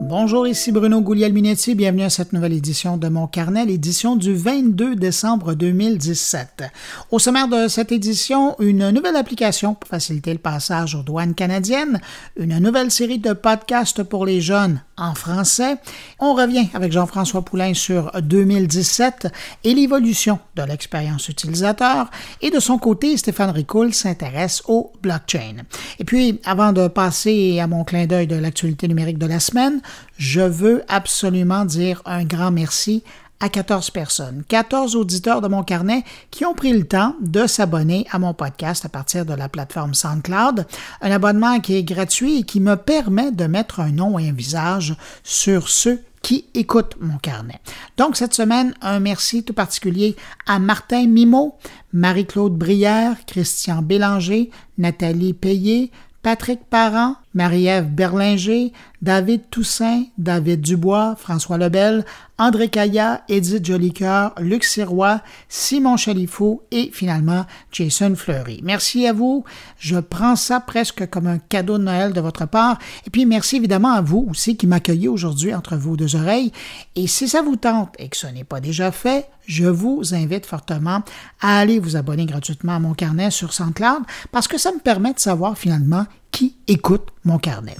Bonjour, ici Bruno Guglielminetti. Bienvenue à cette nouvelle édition de Mon Carnet, l'édition du 22 décembre 2017. Au sommaire de cette édition, une nouvelle application pour faciliter le passage aux douanes canadiennes, une nouvelle série de podcasts pour les jeunes en français. On revient avec Jean-François Poulain sur 2017 et l'évolution de l'expérience utilisateur. Et de son côté, Stéphane Ricoul s'intéresse au blockchain. Et puis, avant de passer à mon clin d'œil de l'actualité numérique de la semaine, je veux absolument dire un grand merci à 14 personnes, 14 auditeurs de mon carnet qui ont pris le temps de s'abonner à mon podcast à partir de la plateforme SoundCloud, un abonnement qui est gratuit et qui me permet de mettre un nom et un visage sur ceux qui écoutent mon carnet. Donc cette semaine, un merci tout particulier à Martin Mimo, Marie-Claude Brière, Christian Bélanger, Nathalie Payet, Patrick Parent, Marie-Ève Berlinger, David Toussaint, David Dubois, François Lebel, André Caillat, Edith Jolicoeur, Luc Sirois, Simon Chalifou et finalement Jason Fleury. Merci à vous. Je prends ça presque comme un cadeau de Noël de votre part. Et puis merci évidemment à vous aussi qui m'accueillez aujourd'hui entre vos deux oreilles. Et si ça vous tente et que ce n'est pas déjà fait, je vous invite fortement à aller vous abonner gratuitement à mon carnet sur SoundCloud parce que ça me permet de savoir finalement qui écoute mon carnet?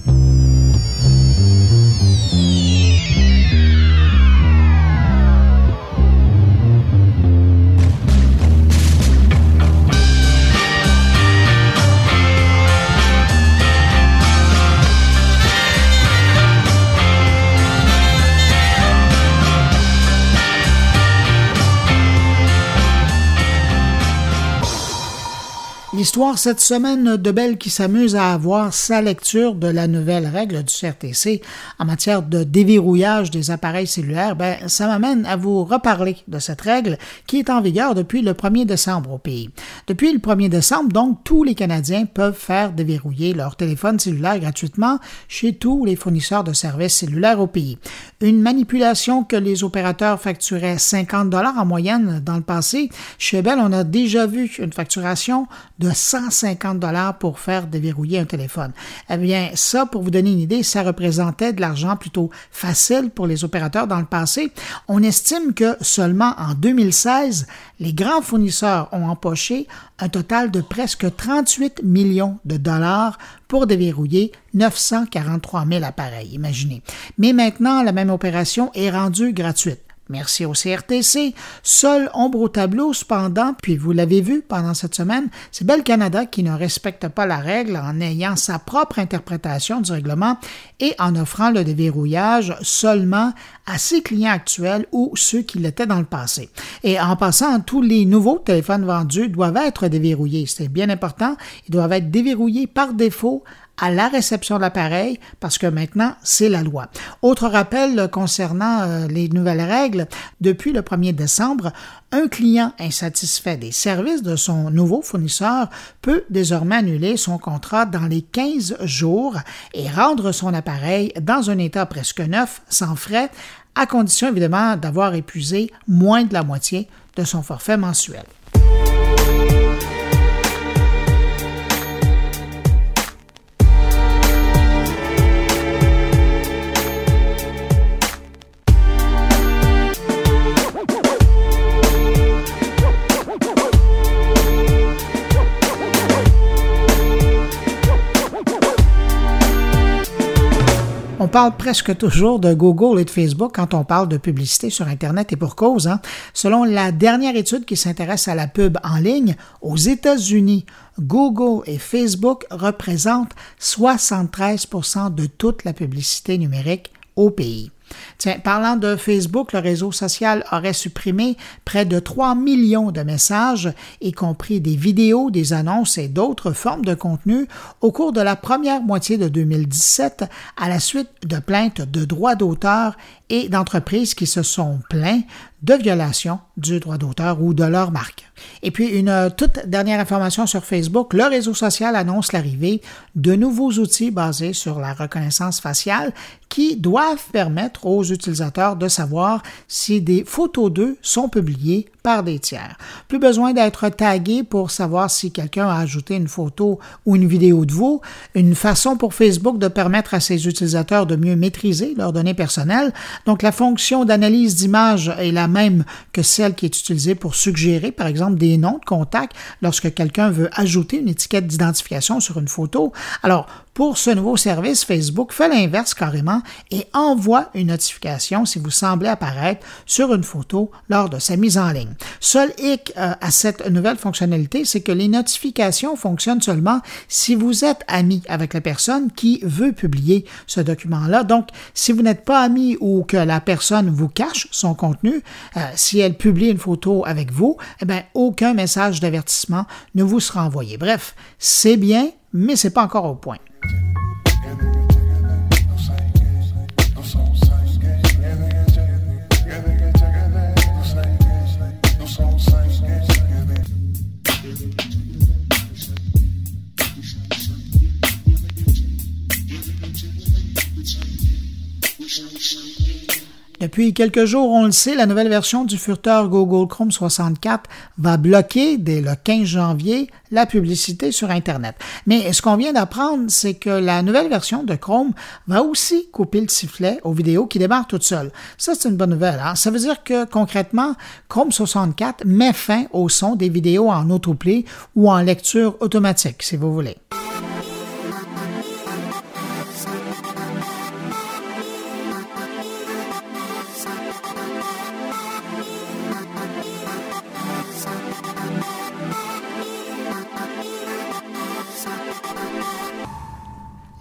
L'histoire cette semaine de Belle qui s'amuse à avoir sa lecture de la nouvelle règle du CRTC en matière de déverrouillage des appareils cellulaires, ben, ça m'amène à vous reparler de cette règle qui est en vigueur depuis le 1er décembre au pays. Depuis le 1er décembre, donc, tous les Canadiens peuvent faire déverrouiller leur téléphone cellulaire gratuitement chez tous les fournisseurs de services cellulaires au pays. Une manipulation que les opérateurs facturaient 50 dollars en moyenne dans le passé, chez Bell, on a déjà vu une facturation de 150 dollars pour faire déverrouiller un téléphone. Eh bien, ça, pour vous donner une idée, ça représentait de l'argent plutôt facile pour les opérateurs dans le passé. On estime que seulement en 2016, les grands fournisseurs ont empoché un total de presque 38 millions de dollars pour déverrouiller 943 000 appareils, imaginez. Mais maintenant, la même opération est rendue gratuite. Merci au CRTC. Seul ombre au tableau, cependant, puis vous l'avez vu pendant cette semaine, c'est Bel Canada qui ne respecte pas la règle en ayant sa propre interprétation du règlement et en offrant le déverrouillage seulement à ses clients actuels ou ceux qui l'étaient dans le passé. Et en passant, tous les nouveaux téléphones vendus doivent être déverrouillés. C'est bien important. Ils doivent être déverrouillés par défaut à la réception de l'appareil parce que maintenant, c'est la loi. Autre rappel concernant euh, les nouvelles règles, depuis le 1er décembre, un client insatisfait des services de son nouveau fournisseur peut désormais annuler son contrat dans les 15 jours et rendre son appareil dans un état presque neuf, sans frais, à condition évidemment d'avoir épuisé moins de la moitié de son forfait mensuel. On parle presque toujours de Google et de Facebook quand on parle de publicité sur Internet et pour cause. Hein. Selon la dernière étude qui s'intéresse à la pub en ligne, aux États-Unis, Google et Facebook représentent 73% de toute la publicité numérique au pays. Tiens, parlant de Facebook, le réseau social aurait supprimé près de 3 millions de messages, y compris des vidéos, des annonces et d'autres formes de contenu au cours de la première moitié de 2017 à la suite de plaintes de droits d'auteur et d'entreprises qui se sont plaints de violation du droit d'auteur ou de leur marque. Et puis, une euh, toute dernière information sur Facebook, le réseau social annonce l'arrivée de nouveaux outils basés sur la reconnaissance faciale qui doivent permettre aux utilisateurs de savoir si des photos d'eux sont publiées par des tiers. Plus besoin d'être tagué pour savoir si quelqu'un a ajouté une photo ou une vidéo de vous. Une façon pour Facebook de permettre à ses utilisateurs de mieux maîtriser leurs données personnelles. Donc la fonction d'analyse d'image est la même que celle qui est utilisée pour suggérer, par exemple, des noms de contacts lorsque quelqu'un veut ajouter une étiquette d'identification sur une photo. Alors, pour ce nouveau service, Facebook fait l'inverse carrément et envoie une notification si vous semblez apparaître sur une photo lors de sa mise en ligne. Seul hic euh, à cette nouvelle fonctionnalité, c'est que les notifications fonctionnent seulement si vous êtes ami avec la personne qui veut publier ce document-là. Donc, si vous n'êtes pas ami ou que la personne vous cache son contenu, euh, si elle publie une photo avec vous, eh bien, aucun message d'avertissement ne vous sera envoyé. Bref, c'est bien, mais c'est pas encore au point. Depuis quelques jours, on le sait, la nouvelle version du furteur Google Chrome 64 va bloquer dès le 15 janvier la publicité sur Internet. Mais ce qu'on vient d'apprendre, c'est que la nouvelle version de Chrome va aussi couper le sifflet aux vidéos qui démarrent toutes seules. Ça, c'est une bonne nouvelle. Hein? Ça veut dire que concrètement, Chrome 64 met fin au son des vidéos en autoplay ou en lecture automatique, si vous voulez.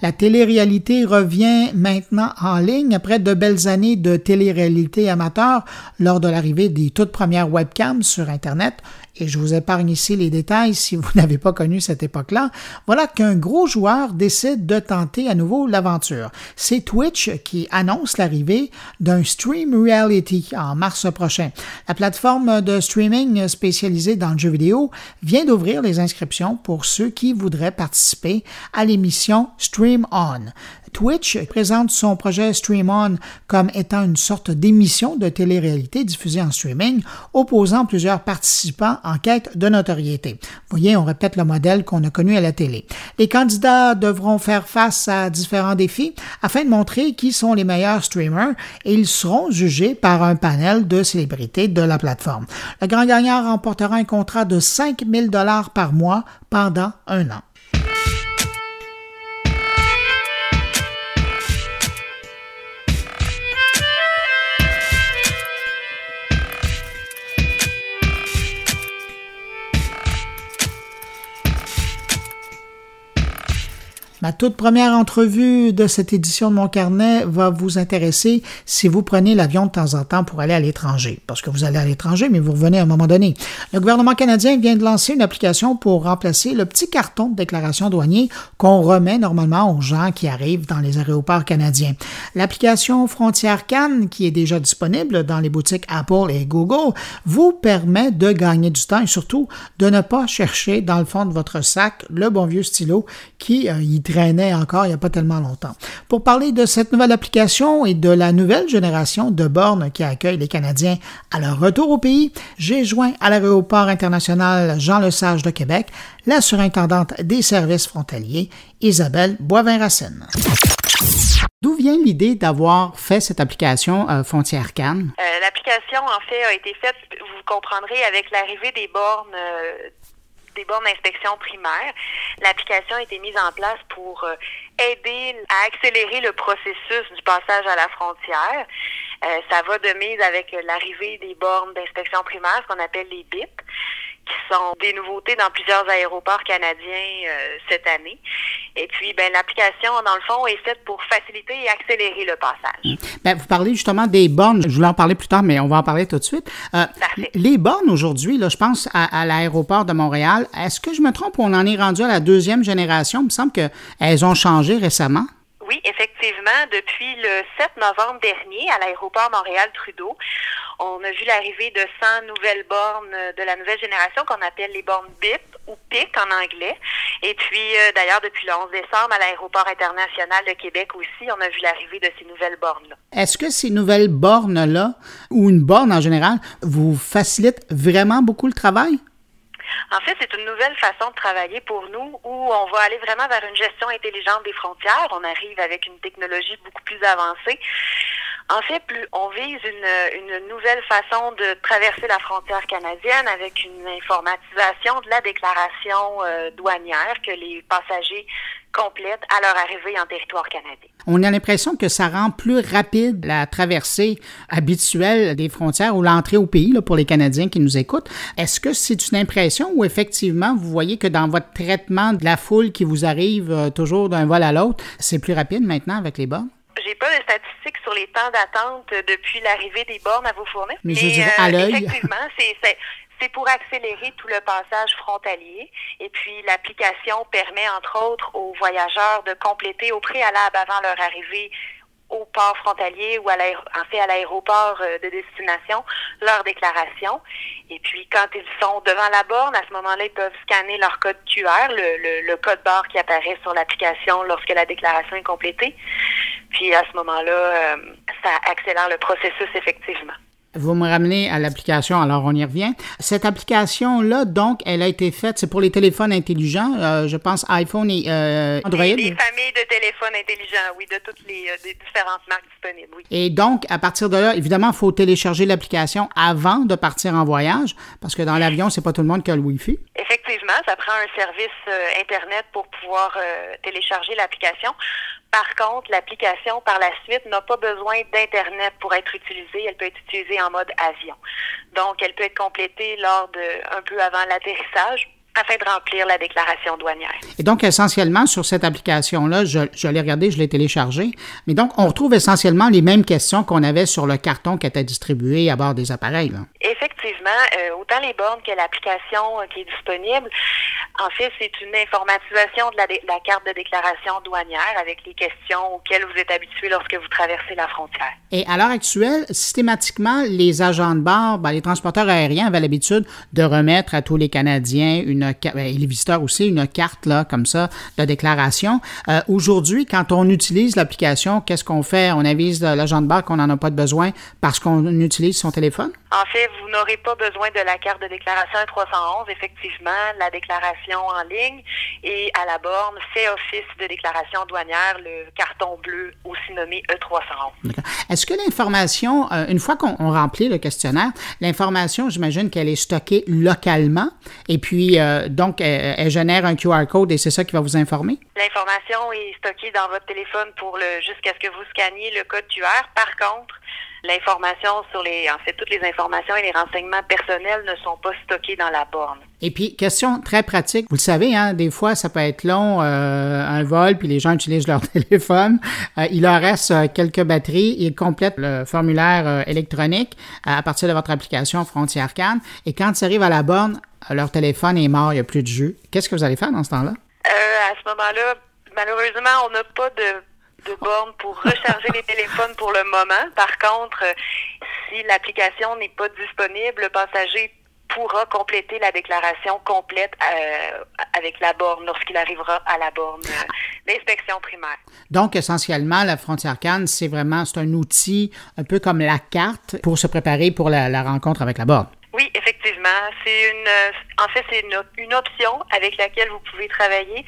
La télé-réalité revient maintenant en ligne après de belles années de télé-réalité amateur lors de l'arrivée des toutes premières webcams sur Internet et je vous épargne ici les détails si vous n'avez pas connu cette époque-là, voilà qu'un gros joueur décide de tenter à nouveau l'aventure. C'est Twitch qui annonce l'arrivée d'un stream reality en mars prochain. La plateforme de streaming spécialisée dans le jeu vidéo vient d'ouvrir les inscriptions pour ceux qui voudraient participer à l'émission Stream On. Twitch présente son projet Stream On comme étant une sorte d'émission de télé-réalité diffusée en streaming, opposant plusieurs participants en quête de notoriété. Voyez, on répète le modèle qu'on a connu à la télé. Les candidats devront faire face à différents défis afin de montrer qui sont les meilleurs streamers et ils seront jugés par un panel de célébrités de la plateforme. Le grand gagnant remportera un contrat de 5000 dollars par mois pendant un an. Ma toute première entrevue de cette édition de mon carnet va vous intéresser si vous prenez l'avion de temps en temps pour aller à l'étranger, parce que vous allez à l'étranger, mais vous revenez à un moment donné. Le gouvernement canadien vient de lancer une application pour remplacer le petit carton de déclaration douanier qu'on remet normalement aux gens qui arrivent dans les aéroports canadiens. L'application Frontière Cannes, qui est déjà disponible dans les boutiques Apple et Google, vous permet de gagner du temps et surtout de ne pas chercher dans le fond de votre sac le bon vieux stylo qui euh, y encore il n'y a pas tellement longtemps. Pour parler de cette nouvelle application et de la nouvelle génération de bornes qui accueille les Canadiens à leur retour au pays, j'ai joint à l'aéroport international Jean Lesage de Québec la surintendante des services frontaliers, Isabelle Boivin-Racine. D'où vient l'idée d'avoir fait cette application euh, Frontière Cannes? Euh, l'application, en fait, a été faite, vous comprendrez, avec l'arrivée des bornes euh, des bornes d'inspection primaire. L'application a été mise en place pour euh, aider à accélérer le processus du passage à la frontière. Euh, ça va de mise avec l'arrivée des bornes d'inspection primaire, ce qu'on appelle les BIP qui sont des nouveautés dans plusieurs aéroports canadiens euh, cette année. Et puis, ben, l'application, dans le fond, est faite pour faciliter et accélérer le passage. Mmh. Ben, vous parlez justement des bornes. Je voulais en parler plus tard, mais on va en parler tout de suite. Euh, les bornes aujourd'hui, là, je pense à, l'aéroport de Montréal. Est-ce que je me trompe ou on en est rendu à la deuxième génération? Il me semble qu'elles ont changé récemment. Oui, effectivement, depuis le 7 novembre dernier, à l'aéroport Montréal-Trudeau, On a vu l'arrivée de 100 nouvelles bornes de la nouvelle génération qu'on appelle les bornes BIP ou PIC en anglais. Et puis, d'ailleurs, depuis le 11 décembre, à l'aéroport international de Québec aussi, on a vu l'arrivée de ces nouvelles bornes-là. Est-ce que ces nouvelles bornes-là, ou une borne en général, vous facilitent vraiment beaucoup le travail? En fait, c'est une nouvelle façon de travailler pour nous où on va aller vraiment vers une gestion intelligente des frontières. On arrive avec une technologie beaucoup plus avancée. En fait, plus on vise une, une nouvelle façon de traverser la frontière canadienne avec une informatisation de la déclaration euh, douanière que les passagers complètent à leur arrivée en territoire canadien. On a l'impression que ça rend plus rapide la traversée habituelle des frontières ou l'entrée au pays là, pour les Canadiens qui nous écoutent. Est-ce que c'est une impression ou effectivement vous voyez que dans votre traitement de la foule qui vous arrive euh, toujours d'un vol à l'autre, c'est plus rapide maintenant avec les bornes? J'ai pas de statistiques sur les temps d'attente depuis l'arrivée des bornes à vous fournir. Mais, je dirais à euh, l'œil. Effectivement, c'est c'est pour accélérer tout le passage frontalier. Et puis, l'application permet, entre autres, aux voyageurs de compléter au préalable avant leur arrivée au port frontalier ou à en fait à l'aéroport euh, de destination leur déclaration. Et puis quand ils sont devant la borne, à ce moment-là, ils peuvent scanner leur code QR, le, le code barre qui apparaît sur l'application lorsque la déclaration est complétée. Puis à ce moment-là, euh, ça accélère le processus effectivement. Vous me ramenez à l'application, alors on y revient. Cette application-là, donc, elle a été faite, c'est pour les téléphones intelligents, euh, je pense iPhone et euh, Android? Les, familles de téléphones intelligents, oui, de toutes les, différentes marques disponibles, oui. Et donc, à partir de là, évidemment, il faut télécharger l'application avant de partir en voyage, parce que dans l'avion, c'est pas tout le monde qui a le Wi-Fi. Effectivement, ça prend un service Internet pour pouvoir télécharger l'application. Par contre, l'application par la suite n'a pas besoin d'Internet pour être utilisée. Elle peut être utilisée en mode avion. Donc, elle peut être complétée lors de un peu avant l'atterrissage afin de remplir la déclaration douanière. Et donc, essentiellement, sur cette application-là, je, je l'ai regardée, je l'ai téléchargée, mais donc, on retrouve essentiellement les mêmes questions qu'on avait sur le carton qui était distribué à bord des appareils. Effectivement, euh, autant les bornes que l'application euh, qui est disponible, en fait, c'est une informatisation de la, la, carte de déclaration douanière avec les questions auxquelles vous êtes habitué lorsque vous traversez la frontière. Et à l'heure actuelle, systématiquement, les agents de bord, ben, les transporteurs aériens avaient l'habitude de remettre à tous les Canadiens une ben, et les visiteurs aussi une carte là comme ça de déclaration. Euh, Aujourd'hui, quand on utilise l'application, qu'est-ce qu'on fait? On avise l'agent de bord qu'on n'en a pas de besoin parce qu'on utilise son téléphone? En fait, vous n'aurez pas besoin de la carte de déclaration E311. Effectivement, la déclaration en ligne et à la borne fait office de déclaration douanière, le carton bleu aussi nommé E311. Est-ce que l'information, euh, une fois qu'on remplit le questionnaire, l'information, j'imagine qu'elle est stockée localement et puis euh, donc elle, elle, génère un QR code et c'est ça qui va vous informer? L'information est stockée dans votre téléphone pour le jusqu'à ce que vous scanniez le code QR. Par contre, l'information sur les, en fait, toutes les informations et les renseignements personnels ne sont pas stockés dans la borne. Et puis, question très pratique, vous le savez, hein, des fois, ça peut être long, euh, un vol, puis les gens utilisent leur téléphone. Euh, il leur reste euh, quelques batteries. Ils complètent le formulaire électronique à partir de votre application Frontière Can. Et quand ils arrivent à la borne, leur téléphone est mort, il n'y a plus de jus. Qu'est-ce que vous allez faire dans ce temps-là? à ce moment-là, malheureusement, on n'a pas de de bornes pour recharger les téléphones pour le moment. Par contre, euh, si l'application n'est pas disponible, le passager pourra compléter la déclaration complète euh, avec la borne lorsqu'il arrivera à la borne euh, d'inspection primaire. Donc, essentiellement, la frontière Cannes, c'est vraiment c'est un outil un peu comme la carte pour se préparer pour la, la rencontre avec la borne. Oui, effectivement. C'est une, en fait, c'est une, une option avec laquelle vous pouvez travailler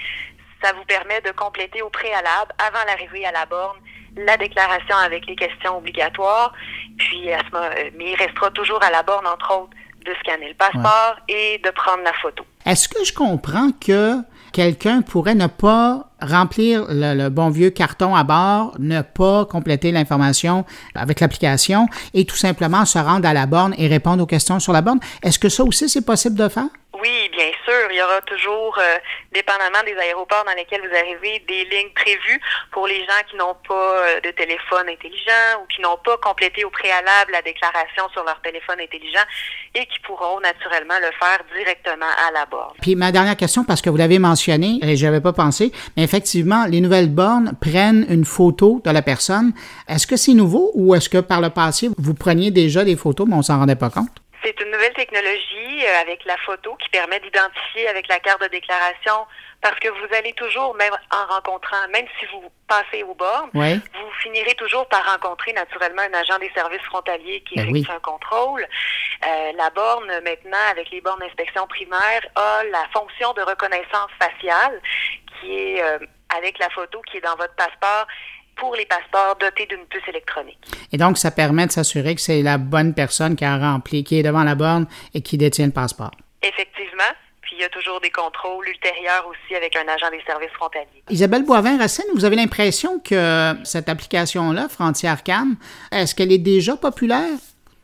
ça vous permet de compléter au préalable, avant l'arrivée à la borne, la déclaration avec les questions obligatoires. Puis, à ce moment, euh, mais il restera toujours à la borne, entre autres, de scanner le passeport et de prendre la photo. Est-ce que je comprends que quelqu'un pourrait ne pas remplir le, bon vieux carton à bord, ne pas compléter l'information avec l'application et tout simplement se rendre à la borne et répondre aux questions sur la borne? Est-ce que ça aussi, c'est possible de faire? Bien sûr, il y aura toujours, euh, dépendamment des aéroports dans lesquels vous arrivez, des lignes prévues pour les gens qui n'ont pas euh, de téléphone intelligent ou qui n'ont pas complété au préalable la déclaration sur leur téléphone intelligent et qui pourront naturellement le faire directement à la borne. Puis ma dernière question, parce que vous l'avez mentionné et j'avais pas pensé, mais effectivement, les nouvelles bornes prennent une photo de la personne. Est-ce que c'est nouveau ou est-ce que par le passé, vous preniez déjà des photos, mais on s'en rendait pas compte? C'est une nouvelle technologie euh, avec la photo qui permet d'identifier avec la carte de déclaration parce que vous allez toujours, même en rencontrant, même si vous passez au bord, vous finirez toujours par rencontrer naturellement un agent des services frontaliers qui ben effectue un contrôle. Euh, la borne, maintenant, avec les bornes d'inspection primaire, a la fonction de reconnaissance faciale qui est euh, avec la photo qui est dans votre passeport pour les passeports dotés d'une puce électronique. Et donc, ça permet de s'assurer que c'est la bonne personne qui a rempli, qui est devant la borne et qui détient le passeport. Effectivement. Puis il y a toujours des contrôles ultérieurs aussi avec un agent des services frontaliers. Isabelle Boivin-Racine, vous avez l'impression que cette application-là, Frontière Cam, est-ce qu'elle est déjà populaire?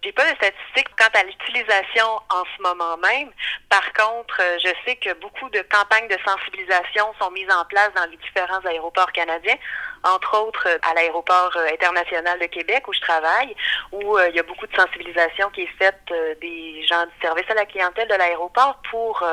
J'ai pas de statistiques quant à l'utilisation en ce moment même. Par contre, euh, je sais que beaucoup de campagnes de sensibilisation sont mises en place dans les différents aéroports canadiens, entre autres euh, à l'aéroport euh, international de Québec où je travaille, où il y a beaucoup de sensibilisation qui est faite des gens du service à la clientèle de l'aéroport pour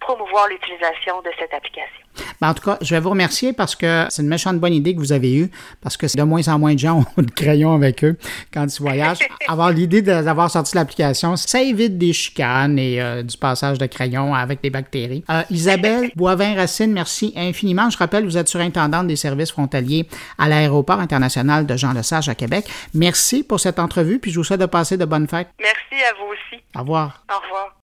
promouvoir l'utilisation de cette application. Ben, en tout cas, je vais vous remercier parce que c'est une méchante bonne idée que vous avez eue, parce que de moins en moins de gens ont de crayon avec eux quand ils voyagent. Avoir l'idée d'avoir sorti l'application, ça évite des chicanes et euh, du passage de crayon avec des bactéries. Euh, Isabelle Boivin-Racine, merci infiniment. Je rappelle, vous êtes surintendante des services frontaliers à l'aéroport international de Jean-Lesage à Québec. Merci pour cette entrevue, puis je vous souhaite de passer de bonnes fêtes. Merci à vous aussi. Au revoir. Au revoir.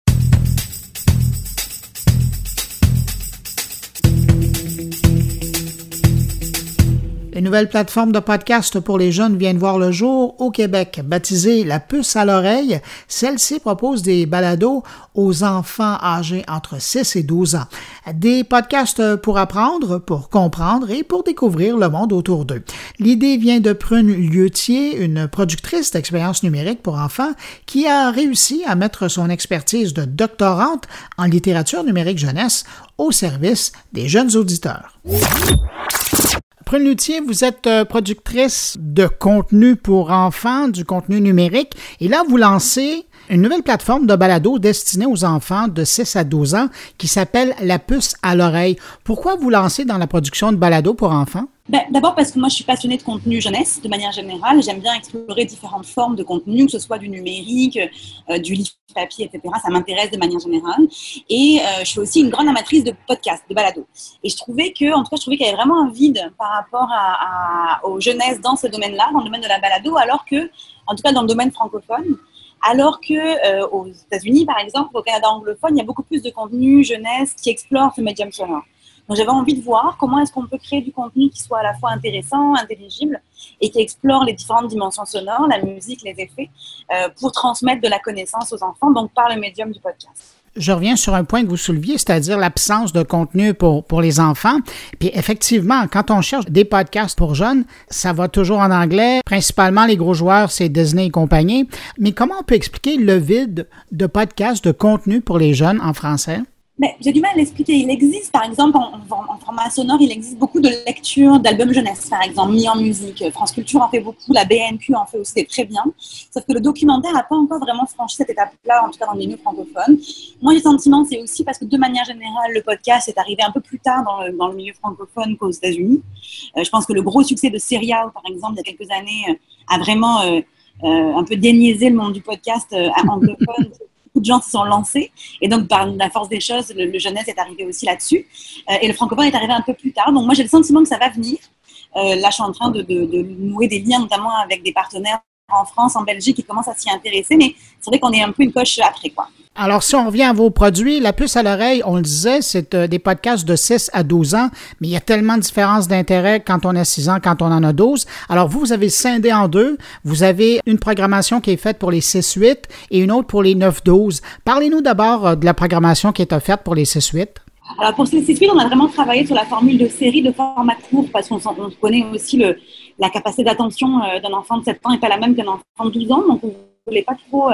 Une nouvelle plateforme de podcast pour les jeunes vient de voir le jour au Québec. Baptisée La puce à l'oreille, celle-ci propose des balados aux enfants âgés entre 6 et 12 ans. Des podcasts pour apprendre, pour comprendre et pour découvrir le monde autour d'eux. L'idée vient de Prune Lieutier, une productrice d'expériences numériques pour enfants qui a réussi à mettre son expertise de doctorante en littérature numérique jeunesse au service des jeunes auditeurs. Prune vous êtes euh, productrice de contenu pour enfants, du contenu numérique, et là, vous lancez une nouvelle plateforme de balado destinée aux enfants de 6 à 12 ans qui s'appelle La puce à l'oreille. Pourquoi vous lancez dans la production de balado pour enfants? Ben, d'abord parce que moi, je suis passionnée de contenu jeunesse de manière générale. J'aime bien explorer différentes formes de contenu, que ce soit du numérique, euh, du livre papier, etc. Ça m'intéresse de manière générale. Et euh, je suis aussi une grande amatrice de podcasts, de balados. Et je trouvais que, tout cas, je trouvais qu'il y avait vraiment un vide par rapport à, aux jeunesses dans ce domaine-là, dans le domaine de la balado, alors que, en tout cas, dans le domaine francophone, alors que euh, aux États-Unis, par exemple, au Canada anglophone, il y a beaucoup plus de contenu jeunesse qui explore ce médium sonore. Donc j'avais envie de voir comment est-ce qu'on peut créer du contenu qui soit à la fois intéressant, intelligible et qui explore les différentes dimensions sonores, la musique, les effets, euh, pour transmettre de la connaissance aux enfants, donc par le médium du podcast je reviens sur un point que vous souleviez, c'est-à-dire l'absence de contenu pour, pour les enfants. Puis effectivement, quand on cherche des podcasts pour jeunes, ça va toujours en anglais. Principalement, les gros joueurs, c'est Disney et compagnie. Mais comment on peut expliquer le vide de podcasts, de contenu pour les jeunes en français? Mais j'ai du mal à l'expliquer. Il existe, par exemple, en, format sonore, il existe beaucoup de lectures d'albums jeunesse, par exemple, mis en musique. France Culture en fait beaucoup, la BNQ en fait aussi très bien. Sauf que le documentaire n'a pas encore vraiment franchi cette étape-là, en tout cas dans les milieux francophones. Moi, j'ai le sentiment, c'est aussi parce que de manière générale, le podcast est arrivé un peu plus tard dans le, milieu francophone qu'aux États-Unis. Euh, je pense que le gros succès de Serial, par exemple, il y a quelques années, euh, a vraiment euh, un peu déniaisé le monde du podcast anglophone beaucoup de gens se sont lancés. Et donc, par la force des choses, le, jeunesse est arrivé aussi là-dessus. Euh, et le francophone est arrivé un peu plus tard. Donc, moi, j'ai le sentiment que ça va venir. Euh, là, je suis en train de, de, nouer des liens, notamment avec des partenaires en France, en Belgique, qui commencent à s'y intéresser. Mais c'est vrai qu'on est un peu une coche après, quoi. Alors, si on revient à vos produits, la puce à l'oreille, on le disait, c'est euh, des podcasts de 6 à 12 ans, mais il y a tellement de différences d'intérêt quand on a 6 ans, quand on en a 12. Alors, vous, vous avez scindé en deux. Vous avez une programmation qui est faite pour les 6-8 et une autre pour les 9-12. Parlez-nous d'abord euh, de la programmation qui est offerte pour les 6-8. Alors, pour ces 6-8, on a vraiment travaillé sur la formule de série de format court parce qu'on connaît aussi le, la capacité d'attention euh, d'un enfant de 7 ans n'est pas la même qu'un enfant de 12 ans. Donc, voulait pas trop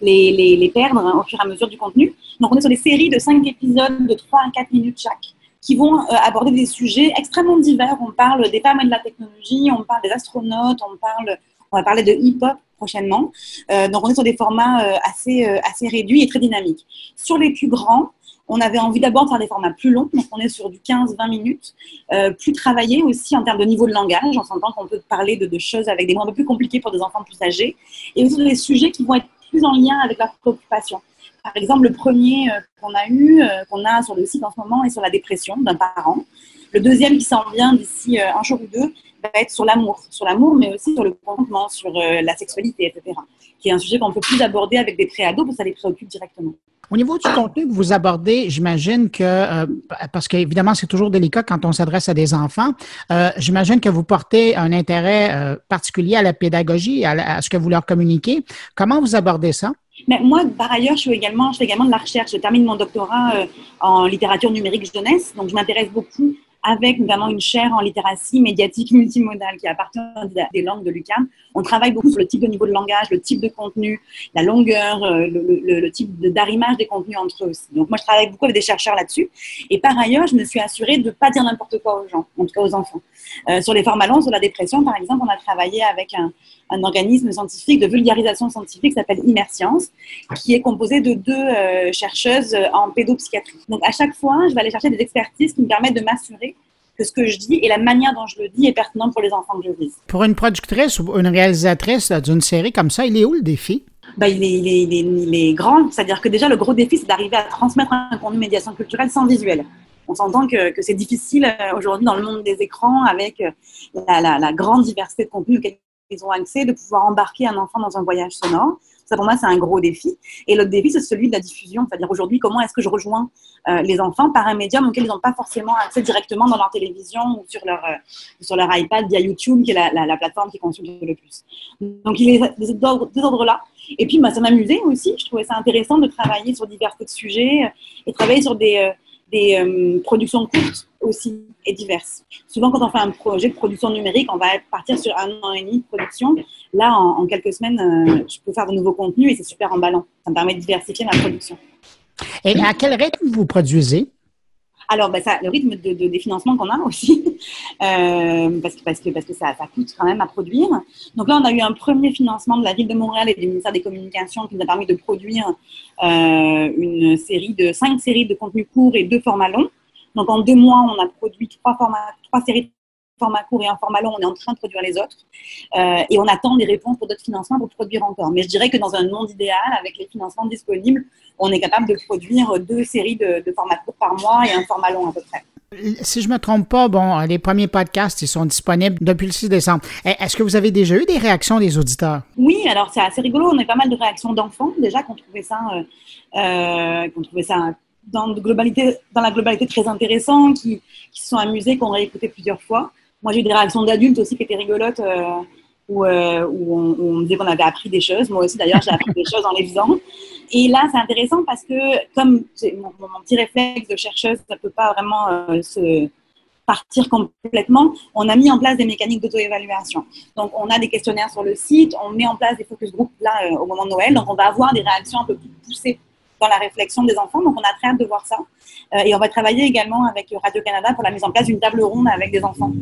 les, les, les perdre hein, au fur et à mesure du contenu. Donc, on est sur des séries de 5 épisodes de 3 à 4 minutes chaque qui vont aborder des sujets extrêmement divers. On parle des femmes et de la technologie, on parle des astronautes, on parle, on va parler de hip-hop prochainement. Euh, donc, on est sur des formats euh, assez, euh, assez réduits et très dynamiques. Sur les plus grands, on avait envie d'abord de faire des formats plus longs, donc on est sur du 15-20 minutes, plus travaillé aussi en termes de niveau de langage. On s'entend qu'on peut parler de, choses avec des mots un peu plus compliqués pour des enfants plus âgés, et aussi des sujets qui vont être plus en lien avec leur préoccupation. Par exemple, le premier qu'on a eu, qu'on a sur le site en ce moment, est sur la dépression d'un parent. Le deuxième qui s'en vient d'ici un jour ou deux va être sur l'amour, sur l'amour, mais aussi sur le consentement, sur euh, la sexualité, etc. Qui est un sujet qu'on peut plus aborder avec des préados parce que ça les préoccupe directement. Au niveau du contenu que vous abordez, j'imagine que, euh, parce qu'évidemment, c'est toujours délicat quand on s'adresse à des enfants, euh, j'imagine que vous portez un intérêt particulier à la pédagogie, à, ce que vous leur communiquez. Comment vous abordez ça? Mais moi, par ailleurs, je, fais également de la recherche. Je termine mon doctorat en littérature numérique jeunesse, donc je m'intéresse beaucoup avec notamment une chaire en littératie médiatique multimodale qui appartient des langues de l'UQAM. On travaille beaucoup sur le type de niveau de langage, le type de contenu, la longueur, euh, le, type d'arrimage des contenus entre eux aussi. Donc moi, je travaille beaucoup avec des chercheurs là-dessus. Et par ailleurs, je me suis assurée de ne pas dire n'importe quoi aux gens, en tout cas aux enfants. Euh, sur les formats longs, sur la dépression, par exemple, on a travaillé avec un, organisme scientifique de vulgarisation scientifique qui s'appelle Immerscience, qui est composé de deux euh, chercheuses en pédopsychiatrie. Donc à chaque fois, je vais aller chercher des expertises qui me permettent de m'assurer que ce que je dis et la manière dont je le dis est pertinente pour les enfants que je vise. Pour une productrice ou une réalisatrice d'une série comme ça, il est où le défi? Ben, il, est, il, est, il, est, grand, c'est-à-dire que déjà le gros défi, c'est d'arriver à transmettre un contenu médiation culturelle sans visuel. On s'entend que, que c'est difficile euh, aujourd'hui dans le monde des écrans avec euh, la, la, la grande diversité de contenus auxquels ils ont accès, de pouvoir embarquer un enfant dans un voyage sonore. Ça, pour moi, c'est un gros défi. Et l'autre défi, c'est celui de la diffusion. C'est-à-dire aujourd'hui, comment est-ce que je rejoins euh, les enfants par un médium auquel ils n'ont pas forcément accès directement dans leur télévision ou sur leur, euh, sur leur iPad via YouTube, qui est la, la, la plateforme qui consulte le plus. Donc, il est des ordres-là. Et puis, bah, ça m'amusait aussi. Je trouvais ça intéressant de travailler sur divers sujets et travailler sur des, euh, des euh, productions courtes aussi et diverses. Souvent, quand on fait un projet de production numérique, on va partir sur un an et demi de production. Là, en, quelques semaines, euh, je peux faire de nouveaux contenus et c'est super emballant. Ça me permet de diversifier ma production. Et à quel rythme vous produisez? Alors, ben, ça, le rythme de, de des financements qu'on a aussi, euh, parce que, parce que, parce que ça, ça, coûte quand même à produire. Donc là, on a eu un premier financement de la ville de Montréal et du ministère des Communications qui nous a permis de produire euh, une série de cinq séries de contenus courts et deux formats longs. Donc en deux mois, on a produit trois formats, trois séries format court et un format long, on est en train de produire les autres. Euh, et on attend des réponses pour d'autres financements pour produire encore. Mais je dirais que dans un monde idéal, avec les financements disponibles, on est capable de produire deux séries de, de formats courts par mois et un format long à peu près. Si je me trompe pas, bon, les premiers podcasts, ils sont disponibles depuis le 6 décembre. Eh, est-ce que vous avez déjà eu des réactions des auditeurs? Oui, alors c'est assez rigolo. On a pas mal de réactions d'enfants déjà qu'on trouvait ça, euh, euh, qu'on trouvait ça dans, globalité, dans la globalité très intéressant, qui, qui se sont amusés, qu'on a écouté plusieurs fois. Moi, j'ai eu des réactions d'adultes aussi qui étaient rigolotes, euh, où, euh, où, on, me disait qu'on avait appris des choses. Moi aussi, d'ailleurs, j'ai appris des choses en les faisant. Et là, c'est intéressant parce que, comme mon, petit réflexe de chercheuse, ça ne peut pas vraiment euh, se partir complètement, on a mis en place des mécaniques d'auto-évaluation. Donc, on a des questionnaires sur le site, on met en place des focus groups là au moment de Noël. Donc, on va avoir des réactions un peu plus poussées dans la réflexion des enfants. Donc, on a très hâte de voir ça. Euh, et on va travailler également avec Radio-Canada pour la mise en place d'une table ronde avec des enfants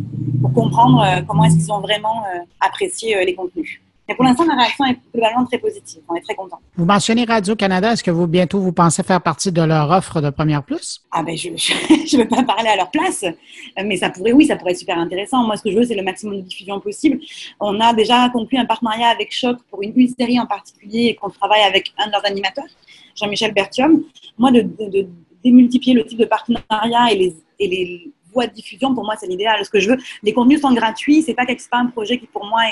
pour comprendre euh, comment est-ce qu'ils ont vraiment euh, apprécié les contenus. Mais pour l'instant, la réaction est globalement très positive. On est très content. Vous mentionnez Radio-Canada. Est-ce que vous, bientôt, vous pensez faire partie de leur offre de Première Plus? Ah ben, je ne veux pas parler à leur place, mais ça pourrait, oui, ça pourrait être super intéressant. Moi, ce que je veux, c'est le maximum de diffusion possible. On a déjà conclu un partenariat avec Choc pour une, une série en particulier et qu'on travaille avec un de leurs animateurs, Jean-Michel Bertium. Moi, de, de, de, démultiplier le type de partenariat et les, et les voies de diffusion, pour moi, c'est l'idéal. Ce que je veux, les contenus sont gratuits. C'est pas, pas un projet qui, pour moi,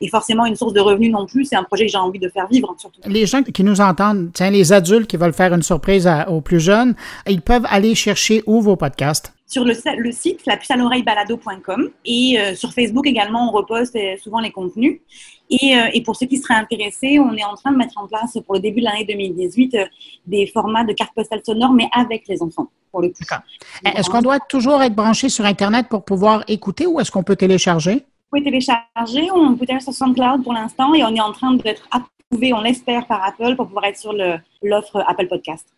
est forcément une source de revenus non plus. C'est un projet que j'ai envie de faire vivre, surtout. Les gens qui nous entendent, tiens, les adultes qui veulent faire une surprise aux plus jeunes, ils peuvent aller chercher où vos podcasts? Sur le, le site, la à l'oreille balado.com et euh, sur Facebook également, on reposte euh, souvent les contenus. Et, euh, et, pour ceux qui seraient intéressés, on est en train de mettre en place pour le début de l'année 2018 euh, des formats de cartes postales sonores, mais avec les enfants, pour le coup. Est-ce qu'on doit toujours être branché sur Internet pour pouvoir écouter ou est-ce qu'on peut télécharger? pouvez télécharger. On peut télécharger sur SoundCloud pour l'instant et on est en train d'être on l'espère, par Apple pour pouvoir être sur l'offre Apple Podcast.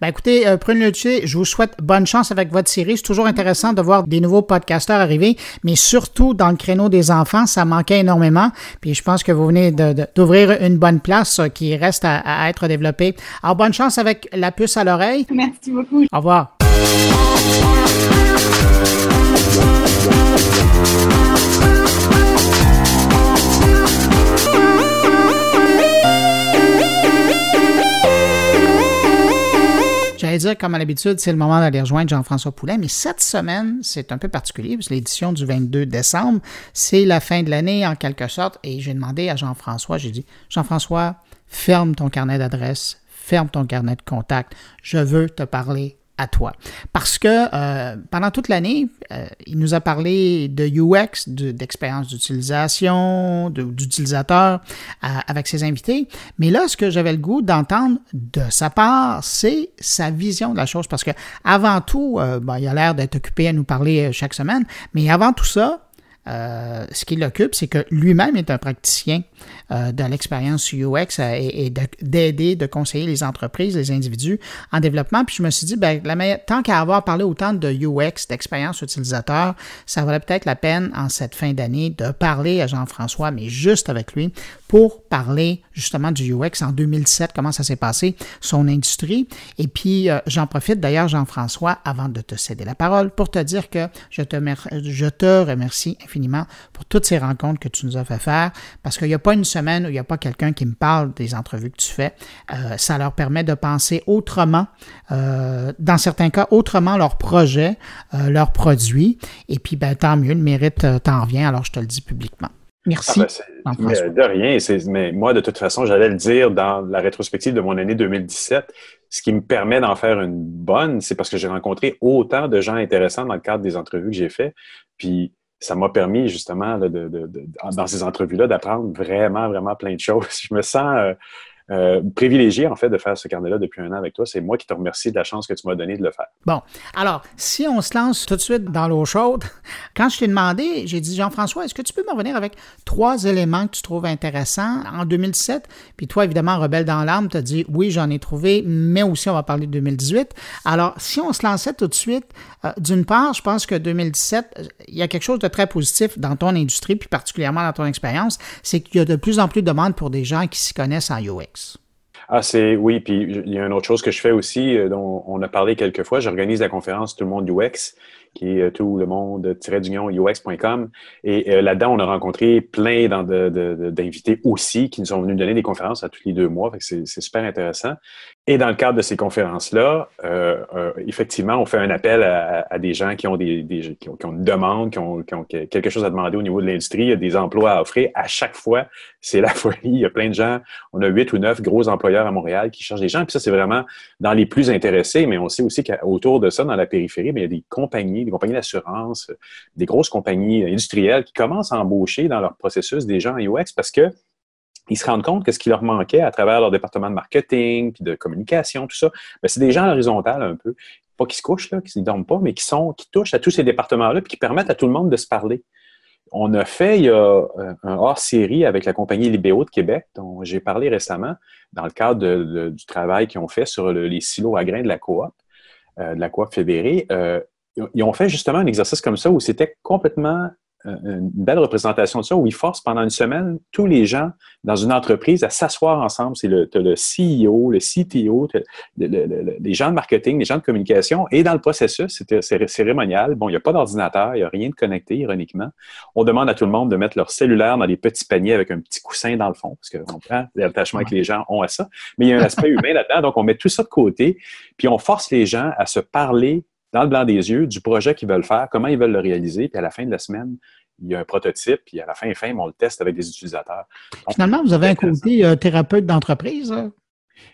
Ben écoutez, euh, Prune Luthier, je vous souhaite bonne chance avec votre série. C'est toujours intéressant de voir des nouveaux podcasteurs arriver, mais surtout dans le créneau des enfants, ça manquait énormément. Puis je pense que vous venez d'ouvrir une bonne place euh, qui reste à, à, être développée. Alors bonne chance avec la puce à l'oreille. Merci beaucoup. Au revoir. Dire, comme à l'habitude, c'est le moment d'aller rejoindre Jean-François Poulain, mais cette semaine, c'est un peu particulier, parce l'édition du 22 décembre, c'est la fin de l'année en quelque sorte, et j'ai demandé à Jean-François, j'ai dit, Jean-François, ferme ton carnet d'adresse, ferme ton carnet de contact, je veux te parler à toi. Parce que euh, pendant toute l'année, euh, il nous a parlé de UX, d'expérience d'utilisation, d'utilisateur euh, avec ses invités. Mais là, ce que j'avais le goût d'entendre de sa part, c'est sa vision de la chose. Parce que avant tout, ben, il a l'air d'être occupé à nous parler chaque semaine. Mais avant tout ça, ce qui l'occupe, c'est que lui-même est un praticien euh, de l'expérience UX euh, et, d'aider, de, conseiller les entreprises, les individus en développement. Puis je me suis dit, la tant qu'à avoir parlé autant de UX, d'expérience utilisateur, ça valait peut-être la peine en cette fin d'année de parler à Jean-François, mais juste avec lui, pour parler justement du UX en 2007, comment ça s'est passé, son industrie. Et puis, euh, j'en profite d'ailleurs, Jean-François, avant de te céder la parole, pour te dire que je te, je te remercie infiniment pour toutes ces rencontres que tu nous as fait faire, parce qu'il n'y a pas une semaine où il n'y a pas quelqu'un qui me parle des entrevues que tu fais. Euh, ça leur permet de penser autrement, euh, dans certains cas, autrement leurs projets, euh, leurs produits. Et puis, ben, tant mieux, le mérite t'en revient, alors je te le dis publiquement. Merci. Ah ben, de rien. Mais moi, de toute façon, j'allais le dire dans la rétrospective de mon année 2017. Ce qui me permet d'en faire une bonne, c'est parce que j'ai rencontré autant de gens intéressants dans le cadre des entrevues que j'ai fait. Puis ça m'a permis justement de, dans ces entrevues-là d'apprendre vraiment, vraiment plein de choses. Je me sens euh, euh, privilégié, en fait, de faire ce carnet-là depuis un an avec toi. C'est moi qui te remercie de la chance que tu m'as donnée de le faire. Bon. Alors, si on se lance tout de suite dans l'eau chaude, quand je t'ai demandé, j'ai dit, Jean-François, est-ce que tu peux me revenir avec trois éléments que tu trouves intéressants en 2017? Puis toi, évidemment, Rebelle dans l'âme, tu as dit, oui, j'en ai trouvé, mais aussi on va parler de 2018. Alors, si on se lançait tout de suite, euh, d'une part, je pense que 2017, il y a quelque chose de très positif dans ton industrie, puis particulièrement dans ton expérience, c'est qu'il y a de plus en plus de demandes pour des gens qui s'y connaissent en UX. Ah, c'est oui, puis il y a une autre chose que je fais aussi, euh, dont on a parlé quelques fois. J'organise la conférence Tout le monde UX, qui est euh, tout le monde-d'union UX.com. Et euh, là-dedans, on a rencontré plein d'invités aussi qui nous sont venus donner des conférences à tous les deux mois. C'est super intéressant. Et dans le cadre de ces conférences-là, euh, euh, effectivement, on fait un appel à, des gens qui ont, des, qui, ont, une demande, qui ont, quelque chose à demander au niveau de l'industrie, il y a des emplois à offrir. À chaque fois, c'est la folie. Il y a plein de gens. On a huit ou neuf gros employeurs à Montréal qui cherchent des gens. Puis ça, c'est vraiment dans les plus intéressés. Mais on sait aussi qu'autour de ça, dans la périphérie, il y a des compagnies, des compagnies d'assurance, des grosses compagnies industrielles qui commencent à embaucher dans leur processus des gens en UX parce que ils se rendent compte que ce qui leur manquait à travers leur département de marketing, puis de communication, tout ça, ben, c'est des gens à un peu. Pas qui se couchent, là, qui ne dorment pas, mais qui, sont, qui touchent à tous ces départements-là, puis qui permettent à tout le monde de se parler. On a fait, il y a euh, un hors-série avec la compagnie Libéo de Québec, dont j'ai parlé récemment, dans le cadre du travail qu'ils ont fait sur les silos à grains de la coop, euh, de la coop fédérée. Euh, ils ont fait justement un exercice comme ça où c'était complètement une belle représentation de ça où ils forcent pendant une semaine tous les gens dans une entreprise à s'asseoir ensemble. C'est le, le CEO, le CTO, les gens de marketing, les gens de communication. Et dans le processus, c'est cérémonial. Bon, il n'y a pas d'ordinateur, il n'y a rien de connecté, ironiquement. On demande à tout le monde de mettre leur cellulaire dans des petits paniers avec un petit coussin dans le fond, parce qu'on prend l'attachement que les gens ont à ça. Mais il y a un aspect humain là-dedans, donc on met tout ça de côté, puis on force les gens à se parler dans le blanc des yeux du projet qu'ils veulent faire, comment ils veulent le réaliser, puis à la fin de la semaine, il y a un prototype, puis à la fin, fin on le teste avec des utilisateurs. Finalement, vous avez un côté euh, thérapeute d'entreprise?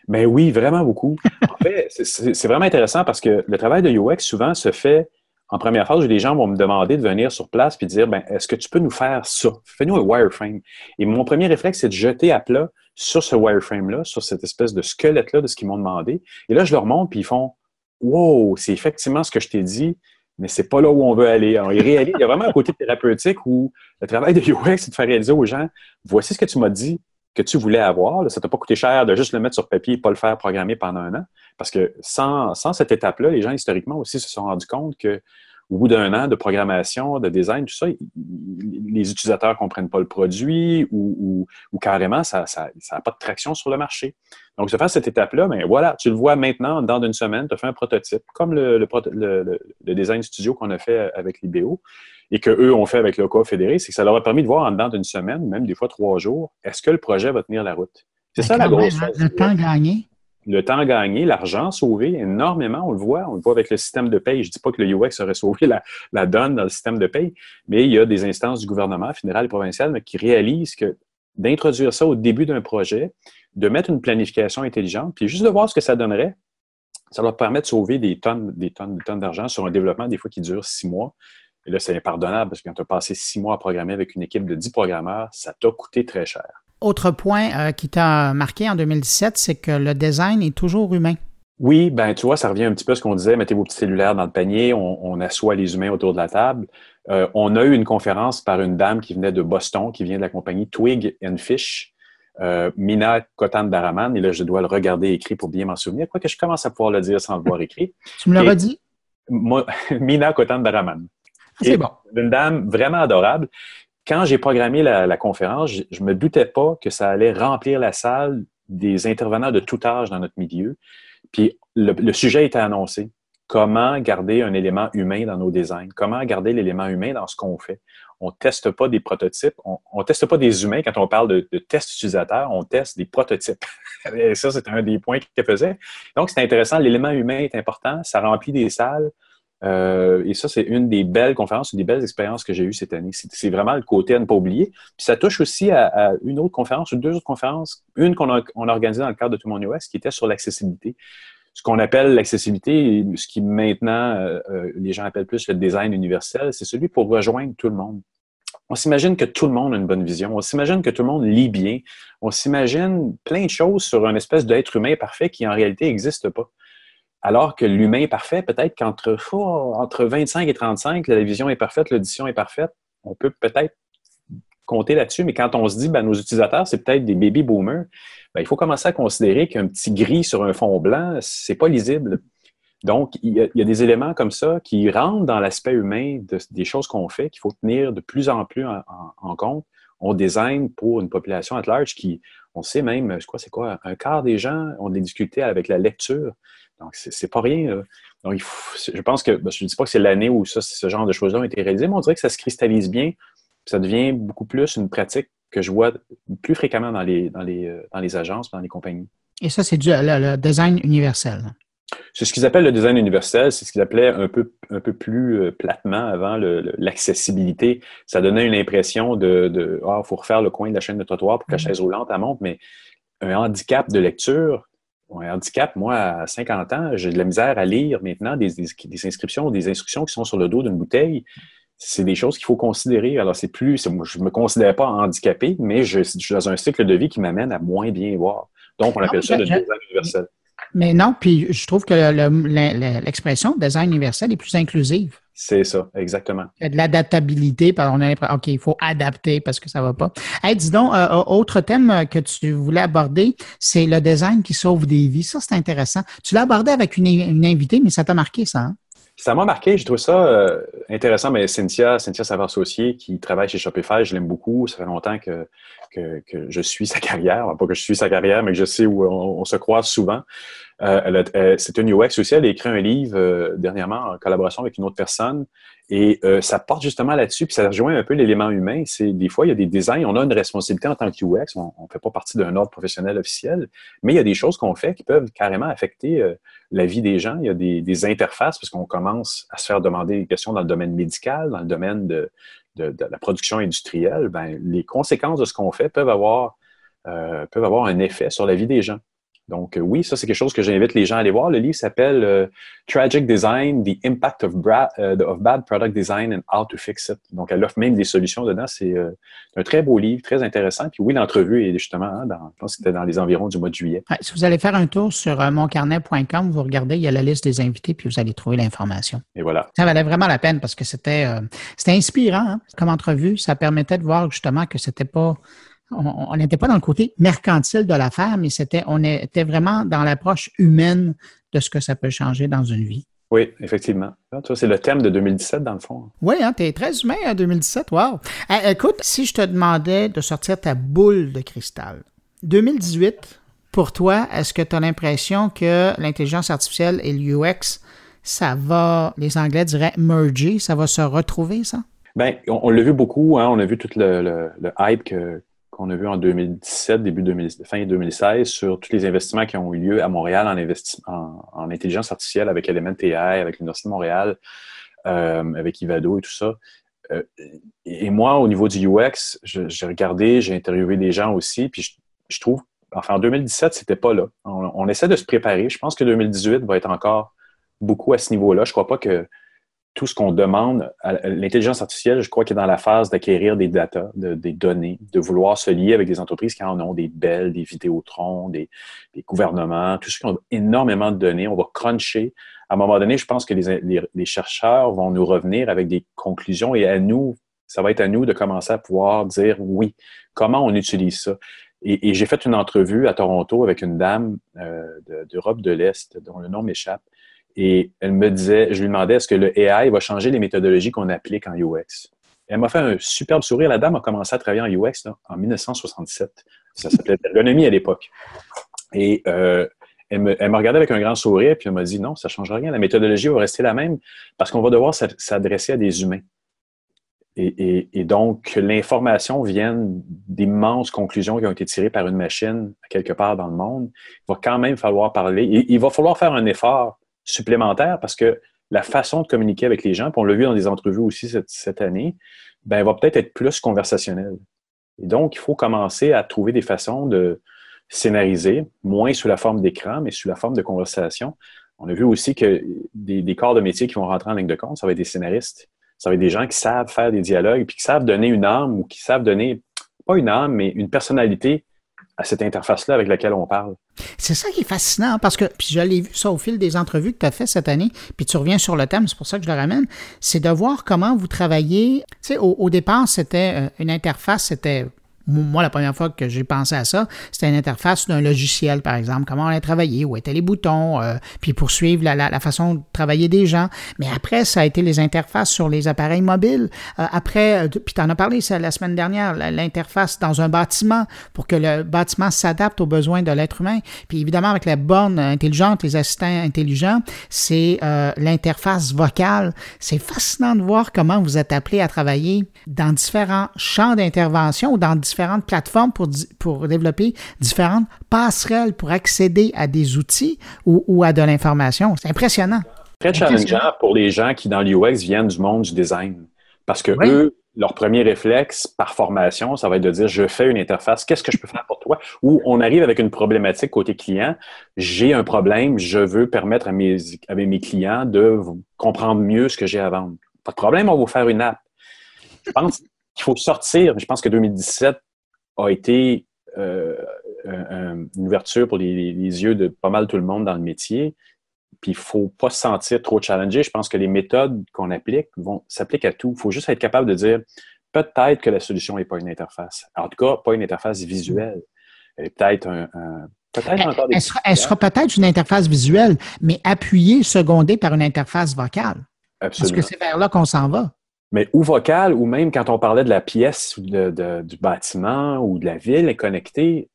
Mais ben oui, vraiment beaucoup. en fait, c'est vraiment intéressant parce que le travail de UX souvent se fait en première phase où les gens vont me demander de venir sur place puis de dire ben, est-ce que tu peux nous faire ça? Fais-nous un wireframe. Et mon premier réflexe, c'est de jeter à plat sur ce wireframe-là, sur cette espèce de squelette-là de ce qu'ils m'ont demandé. Et là, je leur montre, puis ils font Wow, c'est effectivement ce que je t'ai dit, mais c'est pas là où on veut aller. il, y a vraiment un côté thérapeutique où le travail de UX, c'est de faire réaliser aux gens voici ce que tu m'as dit, que tu voulais avoir. ça t'a pas coûté cher de juste le mettre sur papier et pas le faire programmer pendant un an. Parce que sans, sans cette étape-là, les gens historiquement aussi se sont rendus compte que au bout d'un an de programmation, de design, tout ça, les utilisateurs ne comprennent pas le produit ou, carrément, ça n'a pas de traction sur le marché. Donc, se faire cette étape-là, mais ben voilà, tu le vois maintenant, dans une semaine, tu as fait un prototype, comme le, le, design studio qu'on a fait avec l'IBO et qu'eux ont fait avec le co fédéré, c'est que ça leur a permis de voir en dedans d'une semaine, même des fois trois jours, est-ce que le projet va tenir la route? C'est ça la grosse chose. Le temps gagné le temps gagné, l'argent sauvé énormément, on le voit. On le voit avec le système de paye. Je ne dis pas que le UX aurait sauvé la, donne dans le système de paye, mais il y a des instances du gouvernement fédéral et provincial qui réalisent que d'introduire ça au début d'un projet, de mettre une planification intelligente, puis juste de voir ce que ça donnerait, ça leur permet de sauver des tonnes, des tonnes, des tonnes d'argent sur un développement, des fois qui dure six mois. Et là, c'est impardonnable parce que quand tu as passé six mois à programmer avec une équipe de dix programmeurs, ça t'a coûté très cher. Autre point euh, qui t'a marqué en 2017, c'est que le design est toujours humain. Oui, ben tu vois, ça revient un petit peu à ce qu'on disait, mettez vos petits cellulaires dans le panier, on, assoit les humains autour de la table. Euh, on a eu une conférence par une dame qui venait de Boston, qui vient de la compagnie Twig and Fish, euh, Mina Kotan Daraman, et là, je dois le regarder écrit pour bien m'en souvenir, quoique je commence à pouvoir le dire sans le voir écrit. tu me l'as redit? Mina Kotan Daraman. Ah, c'est bon. Une dame vraiment adorable quand j'ai programmé la, conférence, je ne me doutais pas que ça allait remplir la salle des intervenants de tout âge dans notre milieu. Puis le, sujet était annoncé. Comment garder un élément humain dans nos designs? Comment garder l'élément humain dans ce qu'on fait? On ne teste pas des prototypes, on ne teste pas des humains. Quand on parle de, de test utilisateur, on teste des prototypes. Et ça, c'est un des points qu'il faisait. Donc, c'est intéressant. L'élément humain est important. Ça remplit des salles. Euh, et ça, c'est une des belles conférences, une des belles expériences que j'ai eues cette année. C'est vraiment le côté à ne pas oublier. Puis ça touche aussi à, une autre conférence ou deux autres conférences. Une qu'on a, organisée dans le cadre de Tout mon US qui était sur l'accessibilité. Ce qu'on appelle l'accessibilité, ce qui maintenant euh, euh, les gens appellent plus le design universel, c'est celui pour rejoindre tout le monde. On s'imagine que tout le monde a une bonne vision. On s'imagine que tout le monde lit bien. On s'imagine plein de choses sur une espèce d'être humain parfait qui en réalité n'existe pas. Alors que l'humain parfait, peut-être qu'entre oh, entre 25 et 35, la vision est parfaite, l'audition est parfaite. On peut peut-être compter là-dessus, mais quand on se dit, ben, nos utilisateurs, c'est peut-être des baby boomers, ben, il faut commencer à considérer qu'un petit gris sur un fond blanc, c'est pas lisible. Donc, il y, a, des éléments comme ça qui rentrent dans l'aspect humain des choses qu'on fait, qu'il faut tenir de plus en plus en, compte. On design pour une population at large qui, on sait même, je crois, c'est quoi, un quart des gens ont des difficultés avec la lecture. Donc, c'est pas rien. Donc, je pense que, ben, je ne dis pas que c'est l'année où ce genre de choses-là ont été réalisées, mais on dirait que ça se cristallise bien. Ça devient beaucoup plus une pratique que je vois plus fréquemment dans les, dans les, euh, dans les agences, dans les compagnies. Et ça, c'est le, design universel. C'est ce qu'ils appellent le design universel, c'est ce qu'ils appelaient un peu, un peu plus euh, platement avant l'accessibilité. Ça donnait une impression de, ah, il faut refaire le coin de la chaîne de trottoir pour que la mm-hmm. chaise roulante monte, mais un handicap de lecture, un handicap, moi, à 50 ans, j'ai de la misère à lire maintenant des, inscriptions, des instructions qui sont sur le dos d'une bouteille. C'est des choses qu'il faut considérer. Alors, c'est plus, je ne me considère pas handicapé, mais je, suis dans un cycle de vie qui m'amène à moins bien voir. Donc, on appelle ça le design universel. Mais non, puis je trouve que l'expression design universel est plus inclusive. C'est ça, exactement. Il y a de l'adaptabilité, on a OK, il faut adapter parce que ça ne va pas. Hey, dis donc, euh, euh, autre thème que tu voulais aborder, c'est le design qui sauve des vies. Ça, c'est intéressant. Tu l'as abordé avec une, invitée, mais ça t'a marqué, ça, hein? Ça m'a marqué, je trouve ça euh, intéressant, mais Cynthia, Cynthia Savard-Saucier, qui travaille chez Shopify, je l'aime beaucoup. Ça fait longtemps que, que, je suis sa carrière. Pas que je suis sa carrière, mais que je sais où on se croise souvent. Euh, c'est une UX aussi. Elle a écrit un livre euh, dernièrement en collaboration avec une autre personne. Et euh, ça porte justement là-dessus, puis ça rejoint un peu l'élément humain. C'est des fois, il y a des designs, on a une responsabilité en tant que UX, on ne fait pas partie d'un ordre professionnel officiel, mais il y a des choses qu'on fait qui peuvent carrément affecter la vie des gens. Il y a des, interfaces, parce qu'on commence à se faire demander des questions dans le domaine médical, dans le domaine de, la production industrielle. Ben, les conséquences de ce qu'on fait peuvent avoir, peuvent avoir un effet sur la vie des gens. Donc, euh, oui, ça, c'est quelque chose que j'invite les gens à aller voir. Le livre s'appelle euh, Tragic Design, The Impact of, euh, of, Bad Product Design and How to Fix It. Donc, elle offre même des solutions dedans. C'est un très beau livre, très intéressant. Puis oui, l'entrevue est justement, hein, dans, je pense que c'était dans les environs du mois de juillet. si vous allez faire un tour sur moncarnet.com, vous regardez, il y a la liste des invités, puis vous allez trouver l'information. Et voilà. Ça valait vraiment la peine parce que c'était c'était inspirant hein, comme entrevue. Ça permettait de voir justement que c'était pas on n'était pas dans le côté mercantile de l'affaire, mais c'était, on était vraiment dans l'approche humaine de ce que ça peut changer dans une vie. Oui, effectivement. Ah, c'est le thème de 2017, dans le fond. Oui, hein, tu es très humain en 2017. Wow. Eh, écoute, si je te demandais de sortir ta boule de cristal, 2018, pour toi, est-ce que tu as l'impression que l'intelligence artificielle et l'UX, ça va, les Anglais diraient merger, ça va se retrouver, ça? Bien, on, l'a vu beaucoup, hein, on a vu tout le, hype que, qu'on a vu en 2017, début 2000, fin 2016, sur tous les investissements qui ont eu lieu à Montréal en, en, intelligence artificielle avec Element AI, avec l'Université de Montréal, euh, avec Ivado et tout ça. Euh, et moi, au niveau du UX, j'ai regardé, j'ai interviewé des gens aussi, puis je, trouve, enfin, en 2017, c'était pas là. On, on, essaie de se préparer. Je pense que 2018 va être encore beaucoup à ce niveau-là. Je crois pas que tout ce qu'on demande l'intelligence artificielle, je crois qu'il est dans la phase d'acquérir des data, des données, de vouloir se lier avec des entreprises qui en ont, des belles, des vidéotrons, des, des gouvernements, tout ce qui ont énormément de données. On va cruncher. À un moment donné, je pense que les, les, chercheurs vont nous revenir avec des conclusions et à nous, ça va être à nous de commencer à pouvoir dire oui, comment on utilise ça. Et, j'ai fait une entrevue à Toronto avec une dame euh, d'Europe de l'Est, dont le nom m'échappe, et elle me disait, je lui demandais est-ce que le AI va changer les méthodologies qu'on applique en UX. elle m'a fait un superbe sourire. La dame a commencé à travailler en UX en 1967. Ça s'appelait l'ergonomie à l'époque. Et euh, elle, me, elle regardé avec un grand sourire, puis elle m'a dit non, ça ne changera rien. La méthodologie va rester la même parce qu'on va devoir s'adresser à des humains. Et, et donc, l'information vient d'immenses conclusions qui ont été tirées par une machine quelque part dans le monde. Il va quand même falloir parler. il va falloir faire un effort supplémentaire parce que la façon de communiquer avec les gens, puis on l'a vu dans des entrevues aussi cette, année, ben, va peut-être être plus conversationnelle. Et donc, il faut commencer à trouver des façons de scénariser, moins sous la forme d'écran, mais sous la forme de conversation. On a vu aussi que des, corps de métier qui vont rentrer en ligne de compte, ça va être des scénaristes, ça va être des gens qui savent faire des dialogues, puis qui savent donner une âme ou qui savent donner, pas une âme, mais une personnalité à cette interface-là avec laquelle on parle. C'est ça qui est fascinant parce que, puis je l'ai vu ça au fil des entrevues que tu as fait cette année, puis tu reviens sur le thème, c'est pour ça que je le ramène, c'est de voir comment vous travaillez. Tu sais, au départ, c'était euh, une interface, c'était moi, la première fois que j'ai pensé à ça, c'était une interface d'un logiciel, par exemple. Comment on a travaillé, où étaient les boutons, euh, puis poursuivre la, la, façon de travailler des gens. Mais après, ça a été les interfaces sur les appareils mobiles. Euh, après, euh, puis tu en as parlé la semaine dernière, l'interface dans un bâtiment pour que le bâtiment s'adapte aux besoins de l'être humain. Puis évidemment, avec la borne intelligente, les assistants intelligents, c'est l'interface vocale. C'est fascinant de voir comment vous êtes appelé à travailler dans différents champs d'intervention ou dans différents différentes plateformes pour, pour développer différentes passerelles pour accéder à des outils ou, à de l'information. C'est impressionnant. Très challengeant pour les gens qui, dans l'UX, viennent du monde du design. Parce que eux, leur premier réflexe par formation, ça va être de dire je fais une interface, qu'est-ce que je peux faire pour toi? Ou on arrive avec une problématique côté client, j'ai un problème, je veux permettre à mes, à mes clients de comprendre mieux ce que j'ai à vendre. Pas de problème, on va vous faire une app. Je pense qu'il faut sortir. Je pense que 2017 a été euh, une ouverture pour les, yeux de pas mal tout le monde dans le métier. Puis il ne faut pas se sentir trop challengé. Je pense que les méthodes qu'on applique vont s'appliquent à tout. Il faut juste être capable de dire peut-être que la solution n'est pas une interface. En tout cas, pas une interface visuelle. peut-être un, elle sera, peut-être une interface visuelle, mais appuyée, secondée par une interface vocale. Absolument. Parce que c'est vers là qu'on s'en va. Mais ou vocal, ou même quand on parlait de la pièce du bâtiment ou de la ville connectée,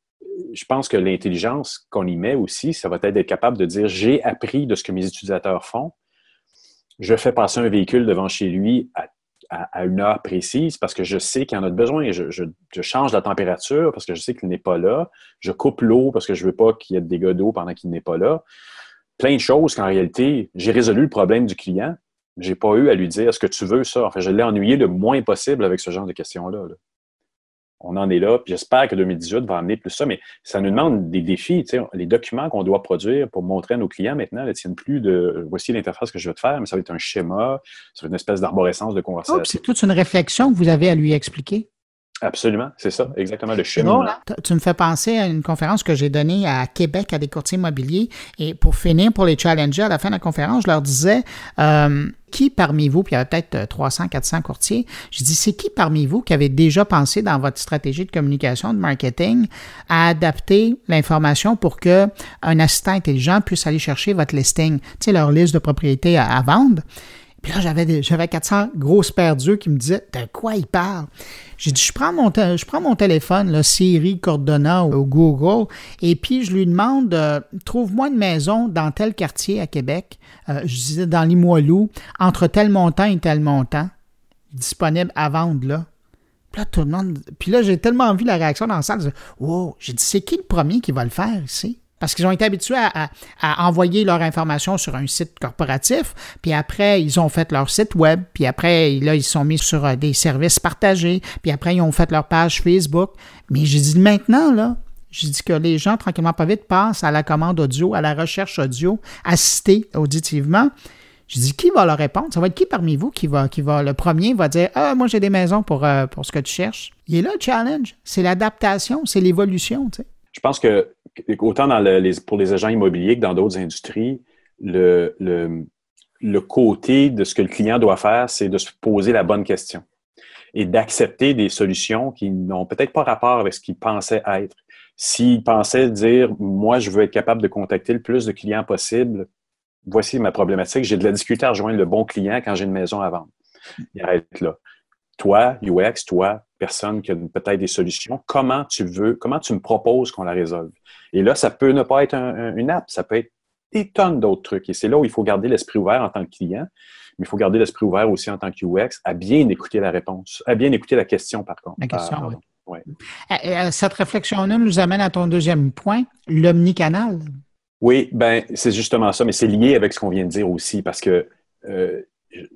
je pense que l'intelligence qu'on y met aussi, ça va être d'être capable de dire j'ai appris de ce que mes utilisateurs font. Je fais passer un véhicule devant chez lui à, une heure précise parce que je sais qu'il en a besoin. Je, je, change la température parce que je sais qu'il n'est pas là. Je coupe l'eau parce que je ne veux pas qu'il y ait des dégâts d'eau pendant qu'il n'est pas là. Plein de choses qu'en réalité, j'ai résolu le problème du client, j'ai pas eu à lui dire est-ce que tu veux ça? Enfin, je l'ai ennuyé le moins possible avec ce genre de questions-là. On en est là, puis j'espère que 2018 va amener plus ça, mais ça nous demande des défis. Les documents qu'on doit produire pour montrer à nos clients maintenant ne tiennent plus de voici l'interface que je veux te faire, mais ça va être un schéma, ça va être une espèce d'arborescence de oh, conversation. c'est toute une réflexion que vous avez à lui expliquer. Absolument, c'est ça, exactement le chemin. Tu me fais penser à une conférence que j'ai donnée à Québec à des courtiers immobiliers et pour finir, pour les challenger à la fin de la conférence, je leur disais, euh, qui parmi vous, puis il y avait peut-être 300, 400 courtiers, j'ai dit, c'est qui parmi vous qui avait déjà pensé dans votre stratégie de communication, de marketing, à adapter l'information pour que un assistant intelligent puisse aller chercher votre listing, tu sais, leur liste de propriétés à vendre? Puis là, j'avais, j'avais 400 grosses paires d'yeux qui me disaient De quoi il parle J'ai dit Je prends mon, téléphone, là, Siri, Cordona ou, Google, et puis je lui demande euh, Trouve-moi une maison dans tel quartier à Québec, euh, je disais dans Limoilou, entre tel montant et tel montant, disponible à vendre là. Puis là, tout le monde. Puis là, j'ai tellement vu la réaction dans la salle. Wow, j'ai dit C'est qui le premier qui va le faire ici parce qu'ils ont été habitués à, envoyer leur information sur un site corporatif, puis après, ils ont fait leur site web, puis après, là, ils sont mis sur euh, des services partagés, puis après, ils ont fait leur page Facebook. Mais j'ai dit maintenant, là, j'ai dit que les gens, tranquillement pas vite, passent à la commande audio, à la recherche audio, assistée auditivement. J'ai dit, qui va leur répondre? Ça va être qui parmi vous qui va, qui va, le premier va dire, ah, moi, j'ai des maisons pour, euh, pour ce que tu cherches? Il est là le challenge. C'est l'adaptation, c'est l'évolution, tu sais. Je pense que autant pour les agents immobiliers que dans d'autres industries, le, côté de ce que le client doit faire, c'est de se poser la bonne question et d'accepter des solutions qui n'ont peut-être pas rapport avec ce qu'il pensait être. S'il pensait dire, moi, je veux être capable de contacter le plus de clients possible, voici ma problématique, j'ai de la difficulté à rejoindre le bon client quand j'ai une maison à vendre. Il arrête là. Toi, UX, toi, personne qui a peut-être des solutions, comment tu veux, comment tu me proposes qu'on la résolve? Et là, ça peut ne pas être une app, ça peut être des tonnes d'autres trucs. Et c'est là où il faut garder l'esprit ouvert en tant que client, mais il faut garder l'esprit ouvert aussi en tant que UX à bien écouter la réponse, à bien écouter la question, par contre. La question, oui. Euh, euh, cette réflexion-là nous amène à ton deuxième point, l'omnicanal. Oui, ben c'est justement ça, mais c'est lié avec ce qu'on vient de dire aussi, parce que euh,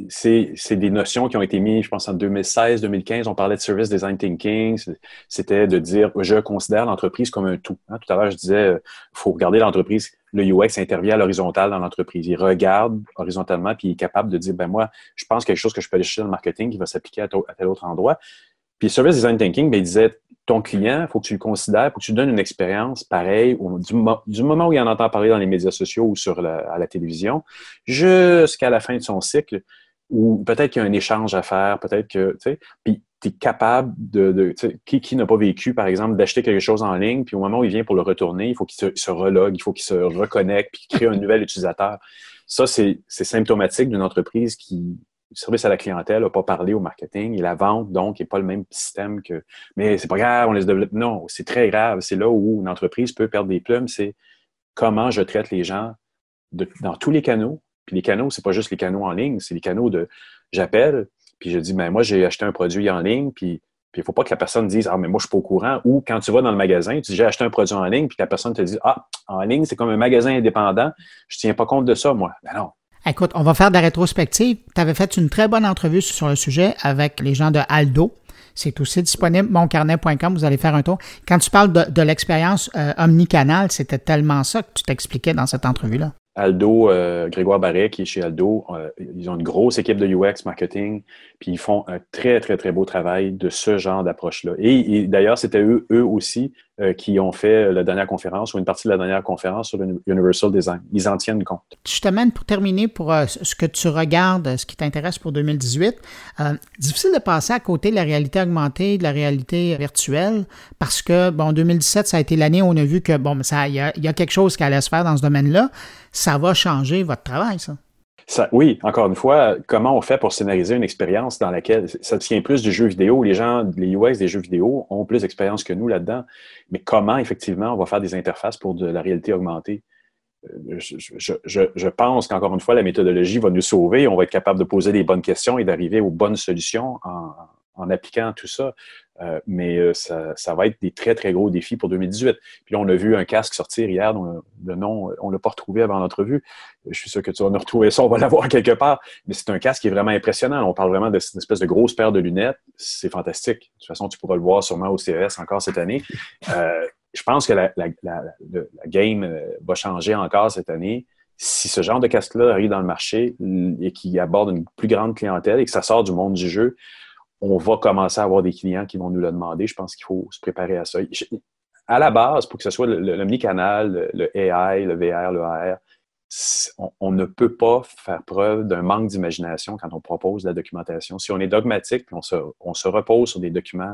c'est des notions qui ont été mises, je pense, en 2016, 2015. On parlait de service design thinking. C'était de dire, je considère l'entreprise comme un tout. Hein. Tout à l'heure, je disais, il faut regarder l'entreprise. Le UX intervient à l'horizontale dans l'entreprise. Il regarde horizontalement, puis il est capable de dire, ben moi, je pense quelque chose que je peux aller chercher dans le marketing qui va s'appliquer à, tel autre endroit. Puis service design thinking, ben, il disait, ton client, il faut que tu le considères, il faut que tu lui donnes une expérience pareille du, moment où il en entend parler dans les médias sociaux ou sur la, à la télévision, jusqu'à la fin de son cycle, ou peut-être qu'il y a un échange à faire, peut-être que, tu sais, puis tu es capable de, qui, qui n'a pas vécu, par exemple, d'acheter quelque chose en ligne, puis au moment où il vient pour le retourner, il faut qu'il se, se relogue, il faut qu'il se reconnecte, puis qu'il crée un nouvel utilisateur. Ça, c'est symptomatique d'une entreprise qui, le service à la clientèle n'a pas parlé au marketing et la vente, donc, n'est pas le même système que. Mais c'est pas grave, on les développe. Non, c'est très grave. C'est là où une entreprise peut perdre des plumes, c'est comment je traite les gens dans tous les canaux. Puis les canaux, c'est pas juste les canaux en ligne, c'est les canaux de j'appelle, puis je dis, ben moi, j'ai acheté un produit en ligne, puis il ne faut pas que la personne dise Ah, mais moi, je ne suis pas au courant. Ou quand tu vas dans le magasin, tu dis J'ai acheté un produit en ligne, puis la personne te dit Ah, en ligne, c'est comme un magasin indépendant. Je ne tiens pas compte de ça, moi. Ben non. Écoute, on va faire de la rétrospective. Tu avais fait une très bonne entrevue sur le sujet avec les gens de Aldo. C'est aussi disponible, moncarnet.com, vous allez faire un tour. Quand tu parles de, l'expérience euh, omnicanal, c'était tellement ça que tu t'expliquais dans cette entrevue-là. Aldo, euh, Grégoire Barret, qui est chez Aldo, euh, ils ont une grosse équipe de UX marketing, puis ils font un très, très, très beau travail de ce genre d'approche-là. Et, d'ailleurs, c'était eux, eux aussi euh, qui ont fait la dernière conférence ou une partie de la dernière conférence sur le Universal Design. Ils en tiennent compte. T'amène pour terminer pour ce que tu regardes, ce qui t'intéresse pour 2018. difficile de passer à côté de la réalité augmentée, de la réalité virtuelle, parce que, bon, 2017, ça a été l'année où on a vu que, bon, il y, y a quelque chose qui allait se faire dans ce domaine-là ça va changer votre travail, ça. Ça, oui, encore une fois, comment on fait pour scénariser une expérience dans laquelle ça tient plus du jeu vidéo? Les gens, les UX des jeux vidéo ont plus d'expérience que nous là-dedans. Mais comment, effectivement, on va faire des interfaces pour de la réalité augmentée? Euh, je, pense qu'encore une fois, la méthodologie va nous sauver. On va être capable de poser les bonnes questions et d'arriver aux bonnes solutions en, en appliquant tout ça. Euh, mais euh, ça, va être des très, très gros défis pour 2018. Puis là, on a vu un casque sortir hier, dont le nom, on ne l'a pas retrouvé avant l'entrevue. Je suis sûr que tu vas nous retrouver ça, on va l'avoir quelque part. Mais c'est un casque qui est vraiment impressionnant. On parle vraiment d'une espèce de grosse paire de lunettes. C'est fantastique. De toute façon, tu pourras le voir sûrement au CES encore cette année. Euh, je pense que la, game va changer encore cette année si ce genre de casque-là arrive dans le marché et qui aborde une plus grande clientèle et que ça sort du monde du jeu, on va commencer à avoir des clients qui vont nous le demander. Je pense qu'il faut se préparer à ça. À la base, pour que ce soit l'omnicanal, le, le AI, le VR, le AR, on, ne peut pas faire preuve d'un manque d'imagination quand on propose de la documentation. Si on est dogmatique puis on on se repose sur des documents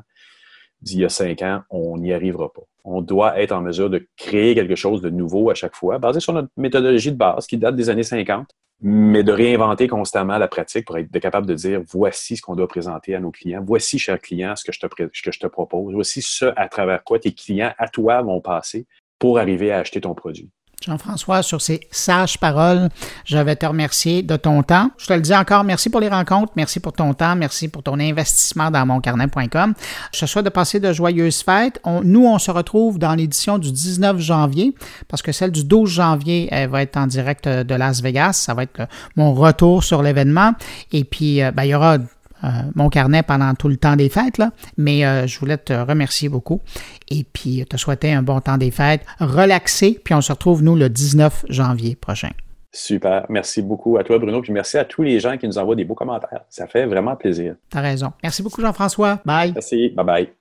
d'il y a cinq ans, on n'y arrivera pas. On doit être en mesure de créer quelque chose de nouveau à chaque fois, basé sur notre méthodologie de base qui date des années 50, mais de réinventer constamment la pratique pour être capable de dire voici ce qu'on doit présenter à nos clients, voici, cher client, ce que je te, que je te propose, voici ce à travers quoi tes clients à toi vont passer pour arriver à acheter ton produit. Jean-François, sur ces sages paroles, je vais te remercier de ton temps. Je te le dis encore, merci pour les rencontres, merci pour ton temps, merci pour ton investissement dans moncarnet.com. Je te souhaite de passer de joyeuses fêtes. nous, on se retrouve dans l'édition du 19 janvier, parce que celle du 12 janvier, elle va être en direct de Las Vegas. Ça va être mon retour sur l'événement. Et puis, euh, ben, il y aura euh, mon carnet pendant tout le temps des fêtes, là. mais euh, je voulais te remercier beaucoup et puis te souhaiter un bon temps des fêtes, relaxé, puis on se retrouve, nous, le 19 janvier prochain. Super. Merci beaucoup à toi, Bruno, puis merci à tous les gens qui nous envoient des beaux commentaires. Ça fait vraiment plaisir. Tu as raison. Merci beaucoup, Jean-François. Bye. Merci. Bye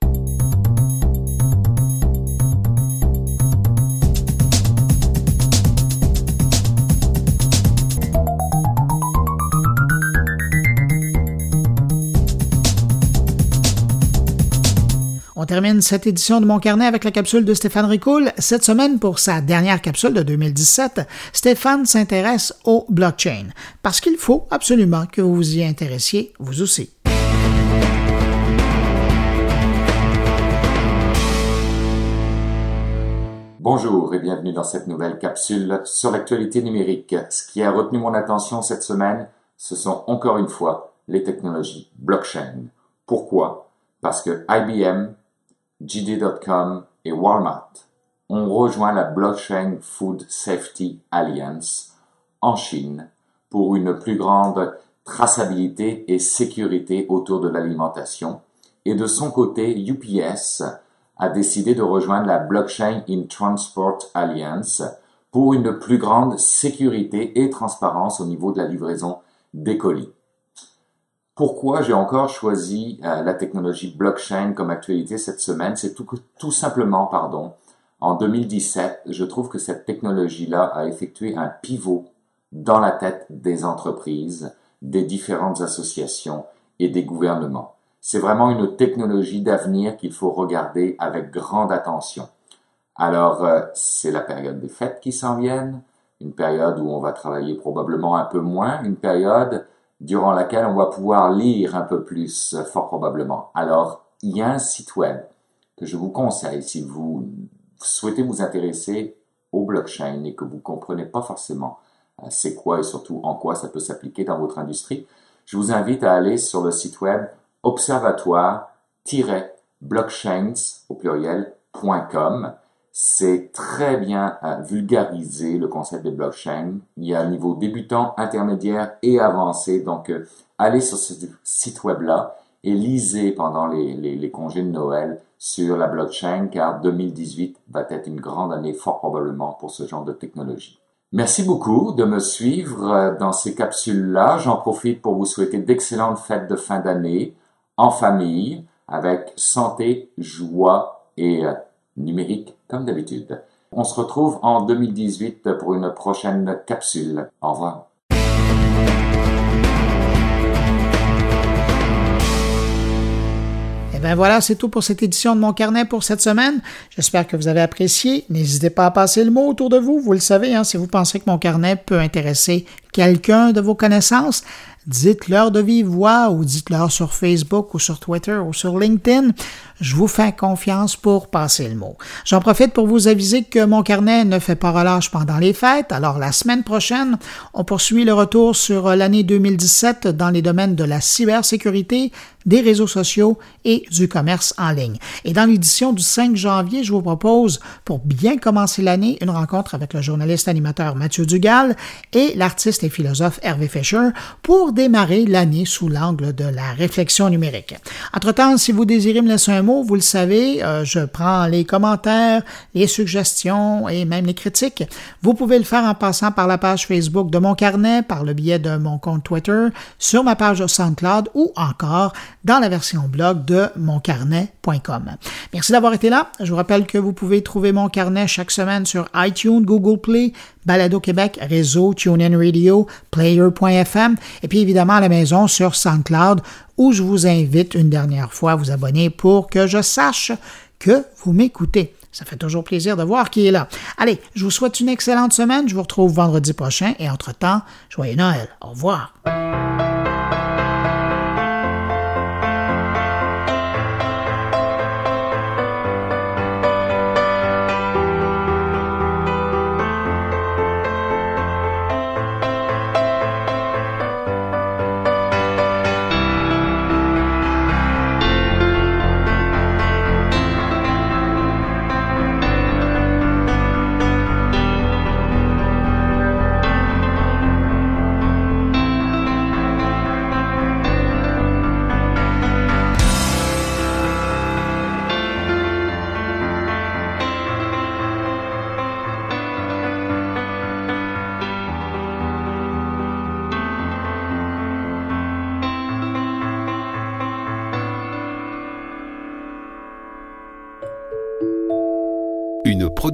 On termine cette édition de Mon Carnet avec la capsule de Stéphane Ricoul. Cette semaine, pour sa dernière capsule de 2017, Stéphane s'intéresse au blockchain, parce qu'il faut absolument que vous vous y intéressiez, vous aussi. Bonjour et bienvenue dans cette nouvelle capsule sur l'actualité numérique. Ce qui a retenu mon attention cette semaine, ce sont encore une fois les technologies blockchain. Pourquoi? Parce que IBM, JD.com et Walmart ont rejoint la Blockchain Food Safety Alliance en Chine pour une plus grande traçabilité et sécurité autour de l'alimentation. Et de son côté, UPS a décidé de rejoindre la Blockchain in Transport Alliance pour une plus grande sécurité et transparence au niveau de la livraison des colis. Pourquoi j'ai encore choisi euh, la technologie blockchain comme actualité cette semaine C'est tout, simplement, pardon, en 2017, je trouve que cette technologie-là a effectué un pivot dans la tête des entreprises, des différentes associations et des gouvernements. C'est vraiment une technologie d'avenir qu'il faut regarder avec grande attention. Alors, euh, c'est la période des fêtes qui s'en viennent, une période où on va travailler probablement un peu moins, une période durant laquelle on va pouvoir lire un peu plus, euh, fort probablement. Alors, il y a un site web que je vous conseille si vous souhaitez vous intéresser au blockchain et que vous comprenez pas forcément euh, c'est quoi et surtout en quoi ça peut s'appliquer dans votre industrie. Je vous invite à aller sur le site web observatoire-blockchains au pluriel.com c'est très bien euh, vulgarisé le concept de blockchain. Il y a un niveau débutant, intermédiaire et avancé. Donc, euh, allez sur ce site web-là et lisez pendant les, les, congés de Noël sur la blockchain car 2018 va être une grande année fort probablement pour ce genre de technologie. Merci beaucoup de me suivre euh, dans ces capsules-là. J'en profite pour vous souhaiter d'excellentes fêtes de fin d'année en famille avec santé, joie et numérique comme d'habitude. On se retrouve en 2018 pour une prochaine capsule. Au revoir. Bien voilà, c'est tout pour cette édition de mon carnet pour cette semaine. J'espère que vous avez apprécié. N'hésitez pas à passer le mot autour de vous. Vous le savez, hein, si vous pensez que mon carnet peut intéresser quelqu'un de vos connaissances, dites-leur de vive voix ou dites-leur sur Facebook ou sur Twitter ou sur LinkedIn. Je vous fais confiance pour passer le mot. J'en profite pour vous aviser que mon carnet ne fait pas relâche pendant les fêtes. Alors la semaine prochaine, on poursuit le retour sur l'année 2017 dans les domaines de la cybersécurité, des réseaux sociaux et du commerce en ligne. Et dans l'édition du 5 janvier, je vous propose, pour bien commencer l'année, une rencontre avec le journaliste animateur Mathieu Dugal et l'artiste philosophe Hervé Fischer pour démarrer l'année sous l'angle de la réflexion numérique. Entre-temps, si vous désirez me laisser un mot, vous le savez, euh, je prends les commentaires, les suggestions et même les critiques. Vous pouvez le faire en passant par la page Facebook de mon carnet, par le biais de mon compte Twitter, sur ma page SoundCloud ou encore dans la version blog de moncarnet.com. Merci d'avoir été là. Je vous rappelle que vous pouvez trouver mon carnet chaque semaine sur iTunes, Google Play, Balado Québec, réseau, TuneIn Radio, Player.fm, et puis évidemment à la maison sur SoundCloud, où je vous invite une dernière fois à vous abonner pour que je sache que vous m'écoutez. Ça fait toujours plaisir de voir qui est là. Allez, je vous souhaite une excellente semaine. Je vous retrouve vendredi prochain et entre-temps, joyeux Noël. Au revoir.